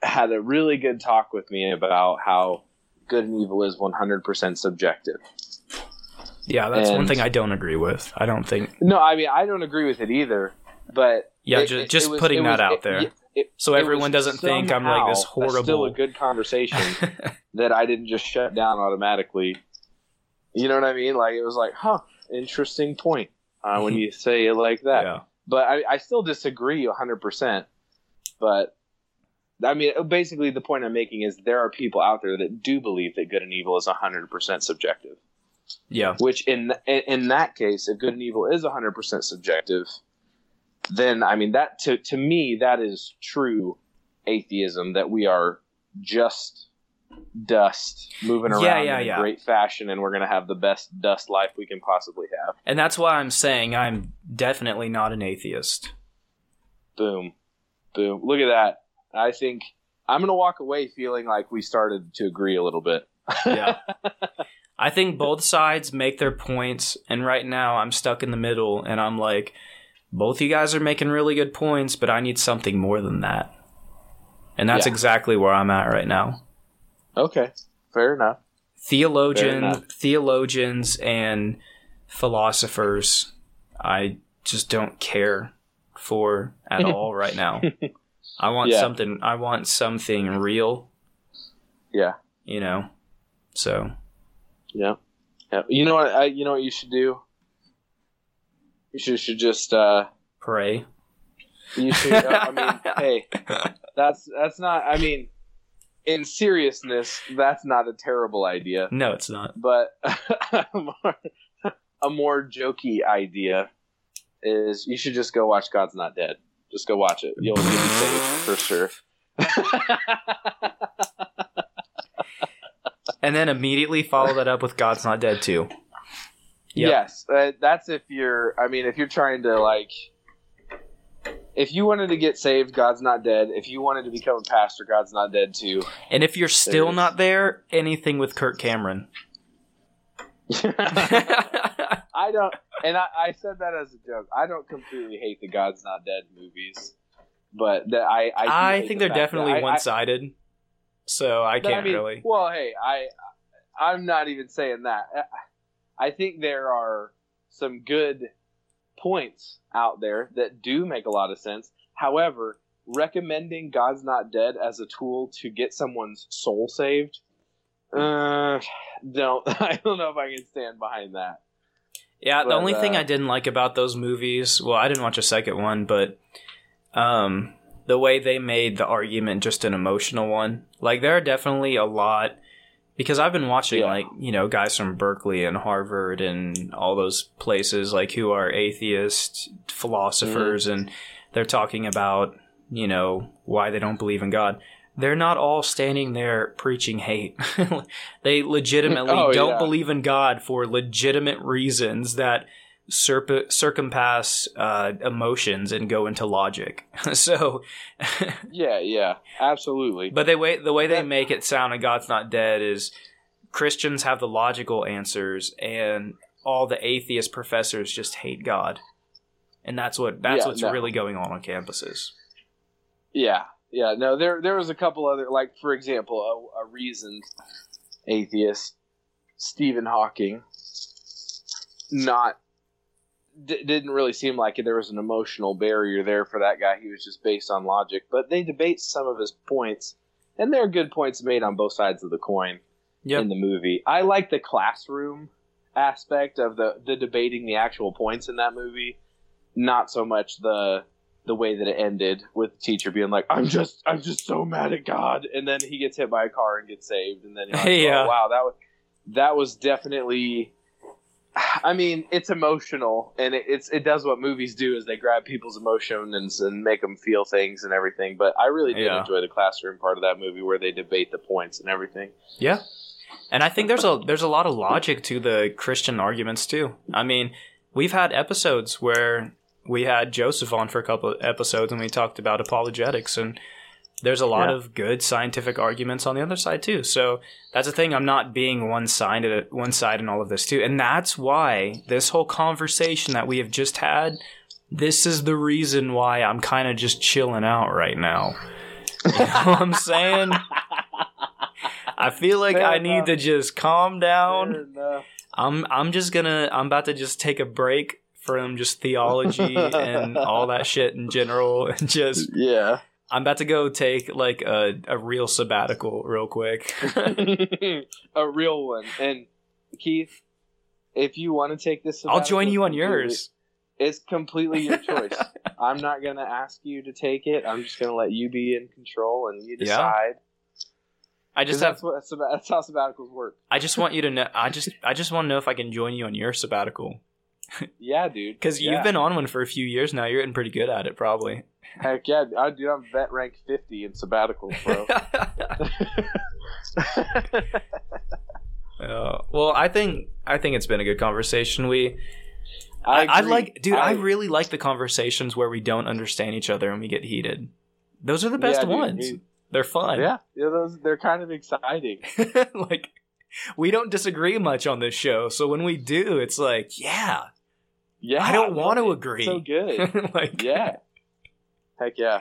had a really good talk with me about how good and evil is 100% subjective. Yeah, that's one thing I don't agree with. I don't think. No, I mean I don't agree with it either. But Yeah, it- ju- it- just it was- putting it that was- out there. So everyone doesn't think I'm like this horrible. Still a good conversation. that I didn't just shut down automatically. You know what I mean? Like it was like, huh, interesting point uh, when you say it like that. yeah. But I, I still disagree 100%. But I mean, basically, the point I'm making is there are people out there that do believe that good and evil is 100% subjective. Yeah. Which, in in, in that case, if good and evil is 100% subjective, then I mean that to to me that is true atheism that we are just dust moving around Yeah, yeah, in yeah. great fashion, and we're gonna have the best dust life we can possibly have. And that's why I'm saying I'm definitely not an atheist. Boom, boom. Look at that. I think I'm gonna walk away feeling like we started to agree a little bit. Yeah. I think both sides make their points, and right now I'm stuck in the middle, and I'm like, both you guys are making really good points, but I need something more than that. And that's Yeah. exactly where I'm at right now. Okay, fair enough. Fair Theologian, enough. theologians and philosophers, I just don't care for at all right now. I want Yeah. something. I want something real. Yeah, You know. So yeah, yeah. You know what? I, you know what you should do. You should, should just. uh pray. You should. Uh, I mean, hey, that's that's not. I mean, in seriousness, that's not a terrible idea. No, it's not. But a more, a more jokey idea is you should just go watch God's Not Dead. Just go watch it. You'll, you'll be safe for sure. And then immediately follow that up with God's Not Dead too. Yep. Yes, uh, that's if you're. I mean, if you're trying to like if you wanted to get saved, God's not dead. If you wanted to become a pastor, God's not dead too. And if you're still There's- not there, anything with Kirk Cameron. I don't, and I, I said that as a joke. I don't completely hate the God's Not Dead movies, but the, I I, I think the they're definitely I- I- one sided. So I can't mean, really. Well, hey, I I'm not even saying that. I I think there are some good points out there that do make a lot of sense. However, recommending God's Not Dead as a tool to get someone's soul saved, uh, don't I don't know if I can stand behind that. Yeah, the But, only thing uh, I didn't like about those movies, well, I didn't watch a second one, but um, the way they made the argument just an emotional one. Like, there are definitely a lot because I've been watching Yeah. like you know guys from Berkeley and Harvard and all those places like who are atheist philosophers, Mm-hmm. and they're talking about you know why they don't believe in God. They're not all standing there preaching hate. they legitimately Oh, don't yeah. believe in God for legitimate reasons that cirp- circumpass uh, emotions and go into logic. so, Yeah, yeah, absolutely. but they way the way they make it sound and God's not dead is Christians have the logical answers and all the atheist professors just hate God. And that's what that's Yeah, what's no. really going on on campuses. Yeah, yeah. No, there there was a couple other like for example, a, a reasoned atheist, Stephen Hawking, not d- didn't really seem like there was an emotional barrier there for that guy. He was just based on logic, but they debate some of his points, and there are good points made on both sides of the coin Yep. in the movie. I like the classroom aspect of the the debating the actual points in that movie, not so much the the way that it ended with the teacher being like, "I'm just I'm just so mad at God," and then he gets hit by a car and gets saved, and then like, Yeah. "Oh wow, that was that was definitely." I mean, it's emotional, and it, it's it does what movies do is they grab people's emotions and make them feel things and everything. But I really did Yeah. enjoy the classroom part of that movie where they debate the points and everything. Yeah. And I think there's a there's a lot of logic to the Christian arguments too. I mean, we've had episodes where we had Joseph on for a couple of episodes and we talked about apologetics and there's a lot Yeah. of good scientific arguments on the other side too. So that's the thing. I'm not being one sided one side in all of this too. And that's why this whole conversation that we have just had, this is the reason why I'm kind of just chilling out right now. You know what I'm saying? I feel like Fair I need to just calm down. I'm I'm just gonna I'm about to just take a break from just theology and all that shit in general and just Yeah. I'm about to go take like a, a real sabbatical real quick. a real one. And Keith, if you want to take this, I'll join you on yours. It's completely your choice. I'm not gonna ask you to take it. I'm just gonna let you be in control and you Yeah. decide. I 'Cause just have that's what that's how sabbaticals work. I just want you to know I just I just want to know if I can join you on your sabbatical Yeah, dude. cuz Yeah. you've been on one for a few years now. You're getting pretty good at it probably. Heck yeah, I do. I'm vet rank 50 in sabbaticals, bro. Uh, well, I think I think it's been a good conversation. We I, I like, dude. I, I- really like the conversations where we don't understand each other and we get heated. Those are the best Yeah, dude, ones. we- They're fun. Yeah, yeah, those they're kind of exciting. like we don't disagree much on this show, so when we do, it's like, yeah, Yeah, I don't want to agree. So good. like, Yeah. Heck yeah.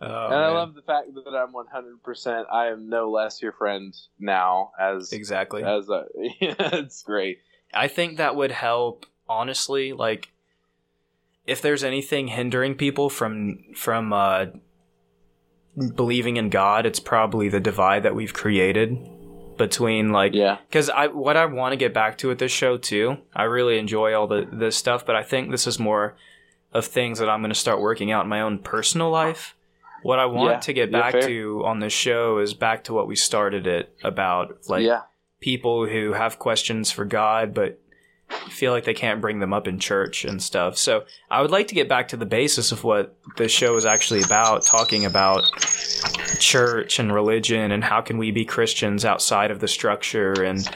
oh, and I man. love the fact that I'm 100%. I am no less your friend now as exactly. as a. it's great. I think that would help. Honestly, like if there's anything hindering people from from uh, believing in God, it's probably the divide that we've created between like Yeah. because I what I want to get back to with this show too. I really enjoy all the this stuff, but I think this is more of things that I'm going to start working out in my own personal life. What I want Yeah, to get back to on this show is back to what we started it about, like yeah. people who have questions for God, but feel like they can't bring them up in church and stuff. So I would like to get back to the basis of what the show is actually about, talking about church and religion and how can we be Christians outside of the structure and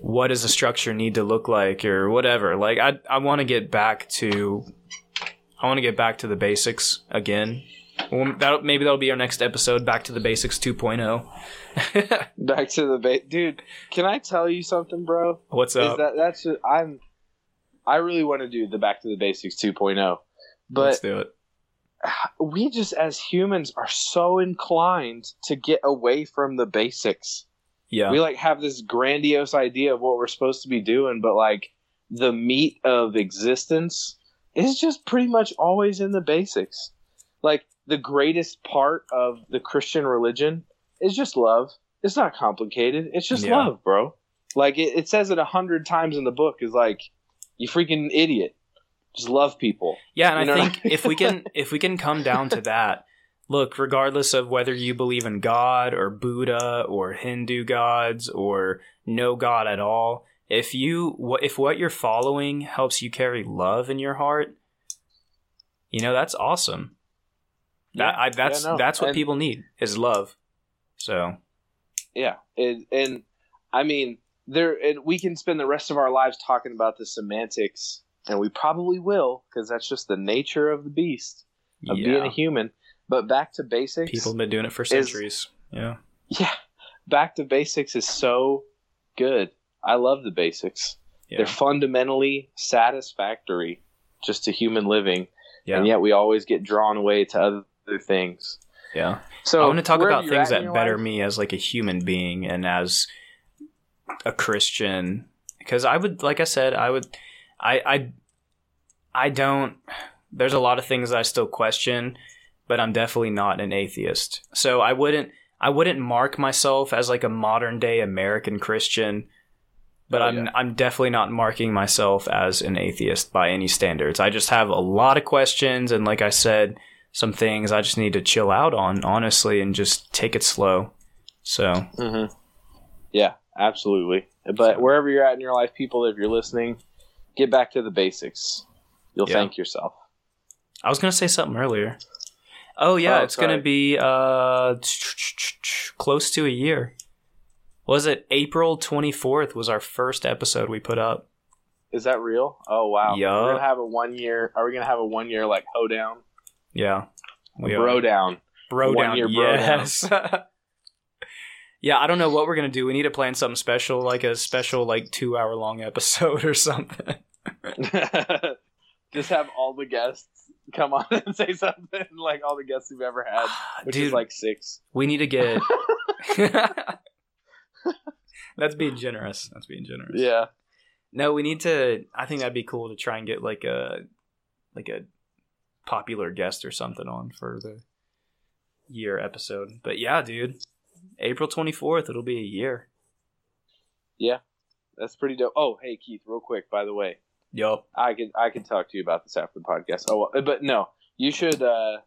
what does the structure need to look like or whatever. Like I I want to get back to I want to get back to the basics again. Well, that maybe that'll be our next episode. Back to the basics oh. 2.0. Back to the ba- dude. Can I tell you something, bro? What's Is up? that that's just, I'm I really want to do the back to the basics 2.0. but Let's do it. we just as humans are so inclined to get away from the basics. Yeah. We like have this grandiose idea of what we're supposed to be doing, but like the meat of existence is just pretty much always in the basics. Like the greatest part of the Christian religion is just love. It's not complicated. It's just Yeah. love, bro. Like it, it says it a hundred times in the book. Is like you freaking idiot. Just love people. Yeah, and You I know- think if we can if we can come down to that, look, regardless of whether you believe in God or Buddha or Hindu gods or no god at all, if you if what you're following helps you carry love in your heart, you know that's awesome. That I, that's Yeah, no. that's what And- people need is love. So Yeah, and, and I mean, there and we can spend the rest of our lives talking about the semantics, and we probably will because that's just the nature of the beast of being a human. But back to basics, people have been doing it for centuries. yeah, yeah, back to basics is so good. I love the basics. yeah, They're fundamentally satisfactory just to human living, yeah, and yet we always get drawn away to other things. yeah. So I want to talk about things that better life- me as like a human being and as a Christian because I would like I said I would I I I don't there's a lot of things I still question but I'm definitely not an atheist. So I wouldn't I wouldn't mark myself as like a modern day American Christian but Oh, I'm. I'm definitely not marking myself as an atheist by any standards. I just have a lot of questions and like I said some things I just need to chill out on, honestly, and just take it slow. So, hmm Yeah, absolutely. But wherever you're at in your life, people, if you're listening, get back to the basics. You'll Yeah. thank yourself. I was going to say something earlier. Oh, yeah, Oh, it's going to be uh, close to a year. Was it April 24th was our first episode we put up? Is that real? Oh wow. Yeah. We're gonna have a one year. Are we gonna have a one year like hoedown? Yeah. A bro down. Bro One down. year bro down. yes. yeah, I don't know what we're going to do. We need to plan something special, like a special, like, two hour long episode or something. Just have all the guests come on and say something like all the guests we've ever had, which Dude, is like six. We need to get. That's being generous. That's being generous. Yeah. No, we need to. I think that'd be cool to try and get like a, like a, popular guest or something on for the year episode. But yeah, dude, April twenty fourth, it'll be a year. Yeah, that's pretty dope. Oh, hey Keith, real quick, by the way, Yo, I can I can talk to you about this after the podcast. Oh, but no, you should uh,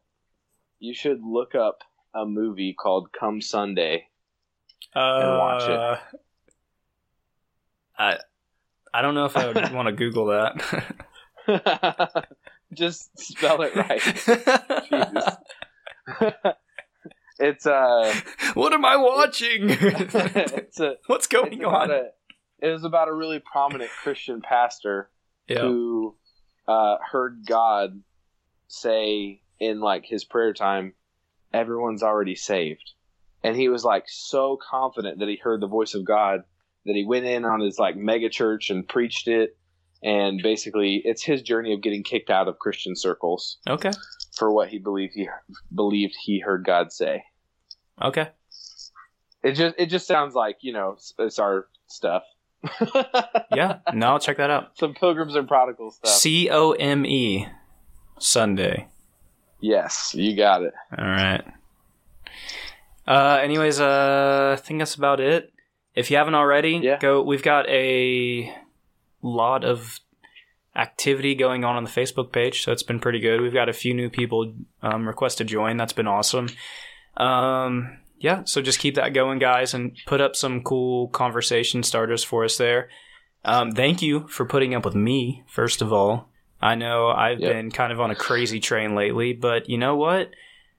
you should look up a movie called Come Sunday. Uh, watch it. I, I don't know if I would want to Google that. Just spell it right. It's uh, what am I watching? it's a What's going on? a it was about a really prominent Christian pastor Yeah. who uh, heard God say in like his prayer time, everyone's already saved. And he was like so confident that he heard the voice of God that he went in on his like mega church and preached it. And basically, it's his journey of getting kicked out of Christian circles Okay. for what he believed he believed he heard God say. Okay. It just it just sounds like you know it's, it's our stuff. Yeah. No, I'll check that out. some pilgrims and prodigals stuff. C O M E Sunday. yes, you got it. All right. Uh, anyways, uh, I think that's about it. If you haven't already, Yeah. go. We've got a lot of activity going on on the Facebook page, so it's been pretty good. We've got a few new people um, request to join. That's been awesome. Um, yeah, so just keep that going, guys, and put up some cool conversation starters for us there. Um, thank you for putting up with me, first of all. I know I've Yep. been kind of on a crazy train lately, but you know what?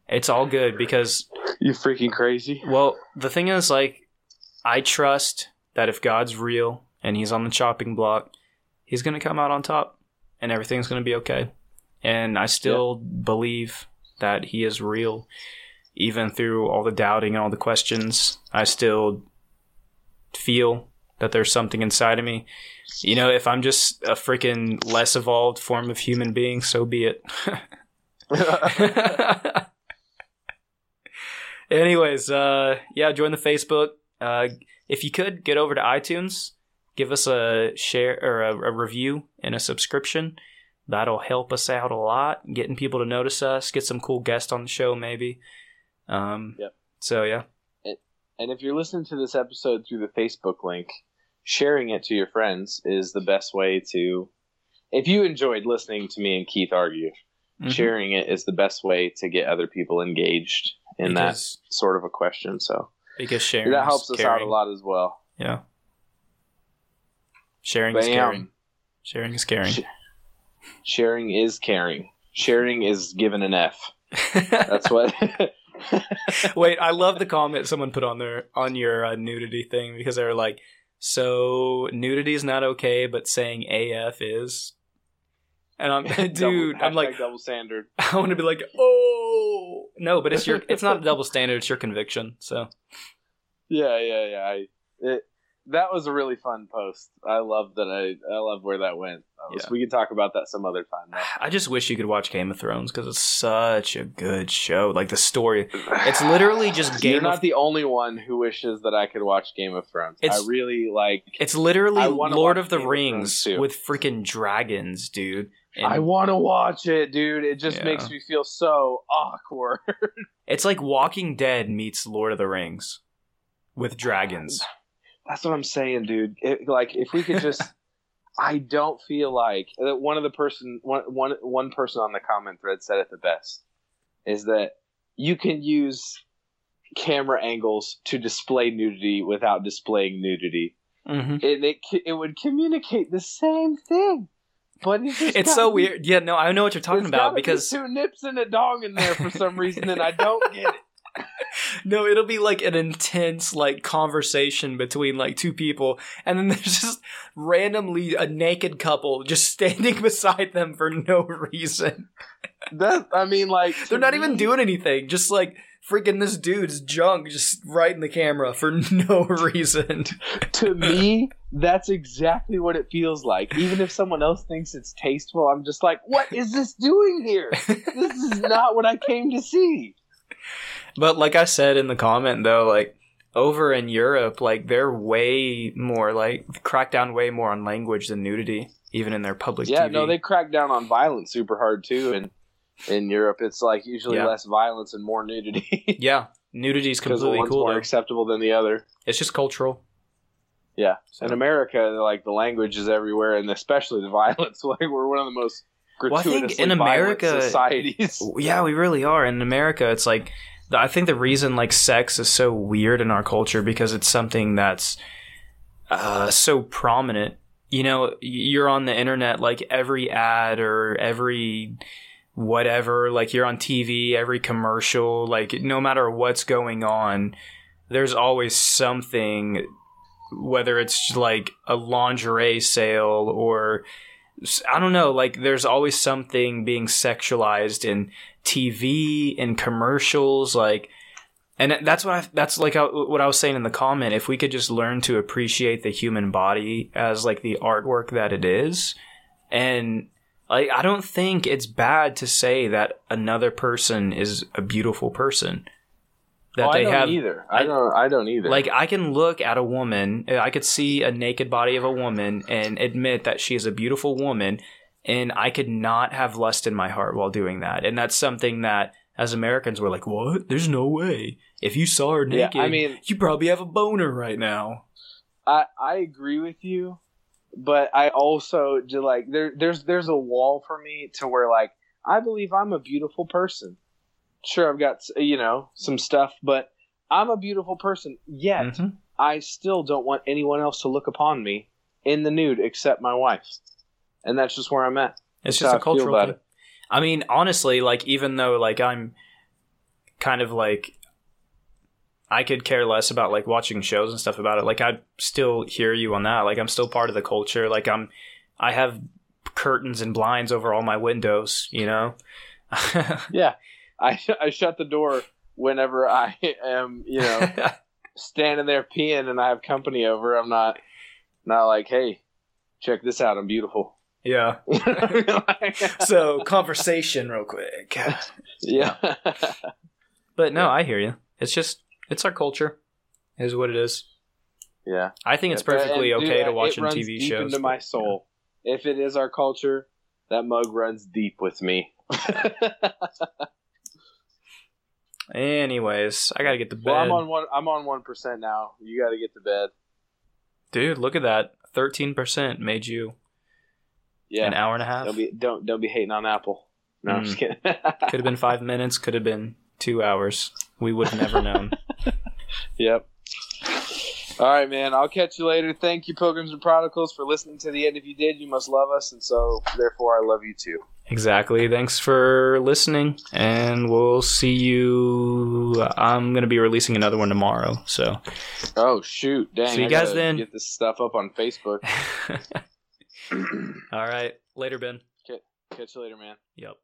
It's all good because You're freaking crazy. well, the thing is, like, I trust that if God's real and He's on the chopping block, He's going to come out on top and everything's going to be okay. and I still believe that he is real, even through all the doubting and all the questions. I still feel that there's something inside of me. You know, if I'm just a freaking less evolved form of human being, so be it. Anyways, uh, yeah, join the Facebook. Uh, if you could get over to iTunes, give us a share or a, a review and a subscription. That'll help us out a lot, getting people to notice us, get some cool guests on the show, maybe. Um, Yep. So yeah, And if you're listening to this episode through the Facebook link, sharing it to your friends is the best way to. If you enjoyed listening to me and Keith argue, Mhm. sharing it is the best way to get other people engaged in because that sort of a question. So because sharing that helps us out a lot as well. Yeah, sharing is caring. Sharing is caring. Sh- Sharing is caring. Sharing is given an F. That's what. Wait, I love the comment someone put on there on your uh, nudity thing because they were like, "So nudity is not okay, but saying AF is." And I'm, dude, Double- I'm like, double standard. I want to be like, "Oh no," but it's your, it's not a double standard. It's your conviction. So Yeah, yeah, yeah. I, it, that was a really fun post. I love that. I I love where that went. Uh, was- Yeah. We could talk about that some other time. though. I just wish you could watch Game of Thrones because it's such a good show. Like the story, it's literally just games. You're Game not of. the only one who wishes that I could watch Game of Thrones. It's- I really like. It's literally Lord of the Game Rings too. with freaking dragons, dude. And I want to watch it, dude. It just Yeah. makes me feel so awkward. It's like Walking Dead meets Lord of the Rings with dragons. That's what I'm saying, dude. It, like, if we could just, I don't feel like uh, one of the person, one, one, one person on the comment thread said it the best, is that you can use camera angles to display nudity without displaying nudity, hmm and it it would communicate the same thing. But it's, just so be- weird. Yeah, no, I know what you're talking it's about be because two nips and a dong in there for some reason, and I don't get it. no, it'll be like an intense like conversation between like two people, and then there's just randomly a naked couple just standing beside them for no reason. That I mean, like They're not even doing anything. Just like freaking this dude's junk just right in the camera for no reason. to me, that's exactly what it feels like. Even if someone else thinks it's tasteful, I'm just like, what is this doing here? This is not what I came to see. But like I said in the comment though, like over in Europe, like they're way more like crack down way more on language than nudity, even in their public Yeah, TV. no, they crack down on violence super hard too. And in Europe, it's like usually Yeah. less violence and more nudity yeah, nudity is completely one's cool. more Though. acceptable than the other. It's just cultural. Yeah, So- in America, like the language is everywhere, and especially the violence. Like we're one of the most Well, I think in violent America- societies. Yeah, we really are. In America, it's like I think the reason like sex is so weird in our culture because it's something that's uh, so prominent. You know, you're on the internet like every ad or every whatever, like you're on TV, every commercial, like no matter what's going on, there's always something whether it's like a lingerie sale or I don't know, like there's always something being sexualized in TV and commercials like and that's what I, that's like what I was saying in the comment if we could just learn to appreciate the human body as like the artwork that it is and like I don't think it's bad to say that another person is a beautiful person that Oh, I they don't have either. I I- don't. I don't either. like I can look at a woman, I could see a naked body of a woman and admit that she is a beautiful woman and I could not have lust in my heart while doing that. And that's something that as Americans we're like, "What? There's no way. If you saw her Yeah, naked, I mean- you probably have a boner right now." I I agree with you, but I also do like there there's there's a wall for me to where like I believe I'm a beautiful person. Sure, I've got you know some stuff, but I'm a beautiful person. Yet Mhm. I still don't want anyone else to look upon me in the nude except my wife, and that's just where I'm at. It's That's just a cultural thing. it. I mean, honestly, like even though like I'm kind of like I could care less about like watching shows and stuff about it. Like I'd still hear you on that. Like I'm still part of the culture. Like I'm I have curtains and blinds over all my windows. You know. Yeah, I I shut the door whenever I am you know standing there peeing and I have company over. I'm not not like hey, check this out. I'm beautiful. yeah. So conversation, real quick. yeah. But no, I hear you. It's just it's our culture, is what it is. Yeah. I think it's perfectly and, okay dude, to watch in TV deep shows. Into my soul. If it is our culture, that mug runs deep with me. Anyways, I gotta get to bed. well, I'm on one. I'm on one percent now. You got to get to bed. Dude, look at that. Thirteen percent made you Yeah. an hour and a half. Don't be don't don't be hating on Apple. No, I'm Mm. just kidding. Could have been five minutes. Could have been two hours. We would have never known. Yep. All right, man. I'll catch you later. Thank you, Pilgrims and Prodigals, for listening to the end. If you did, you must love us, and so therefore I love you too. exactly. Thanks for listening, and we'll see you. I'm gonna be releasing another one tomorrow. So, Oh shoot! Dang. See you I guys then. Get this stuff up on Facebook. all right. Later, Ben. Catch you later, man. Yep.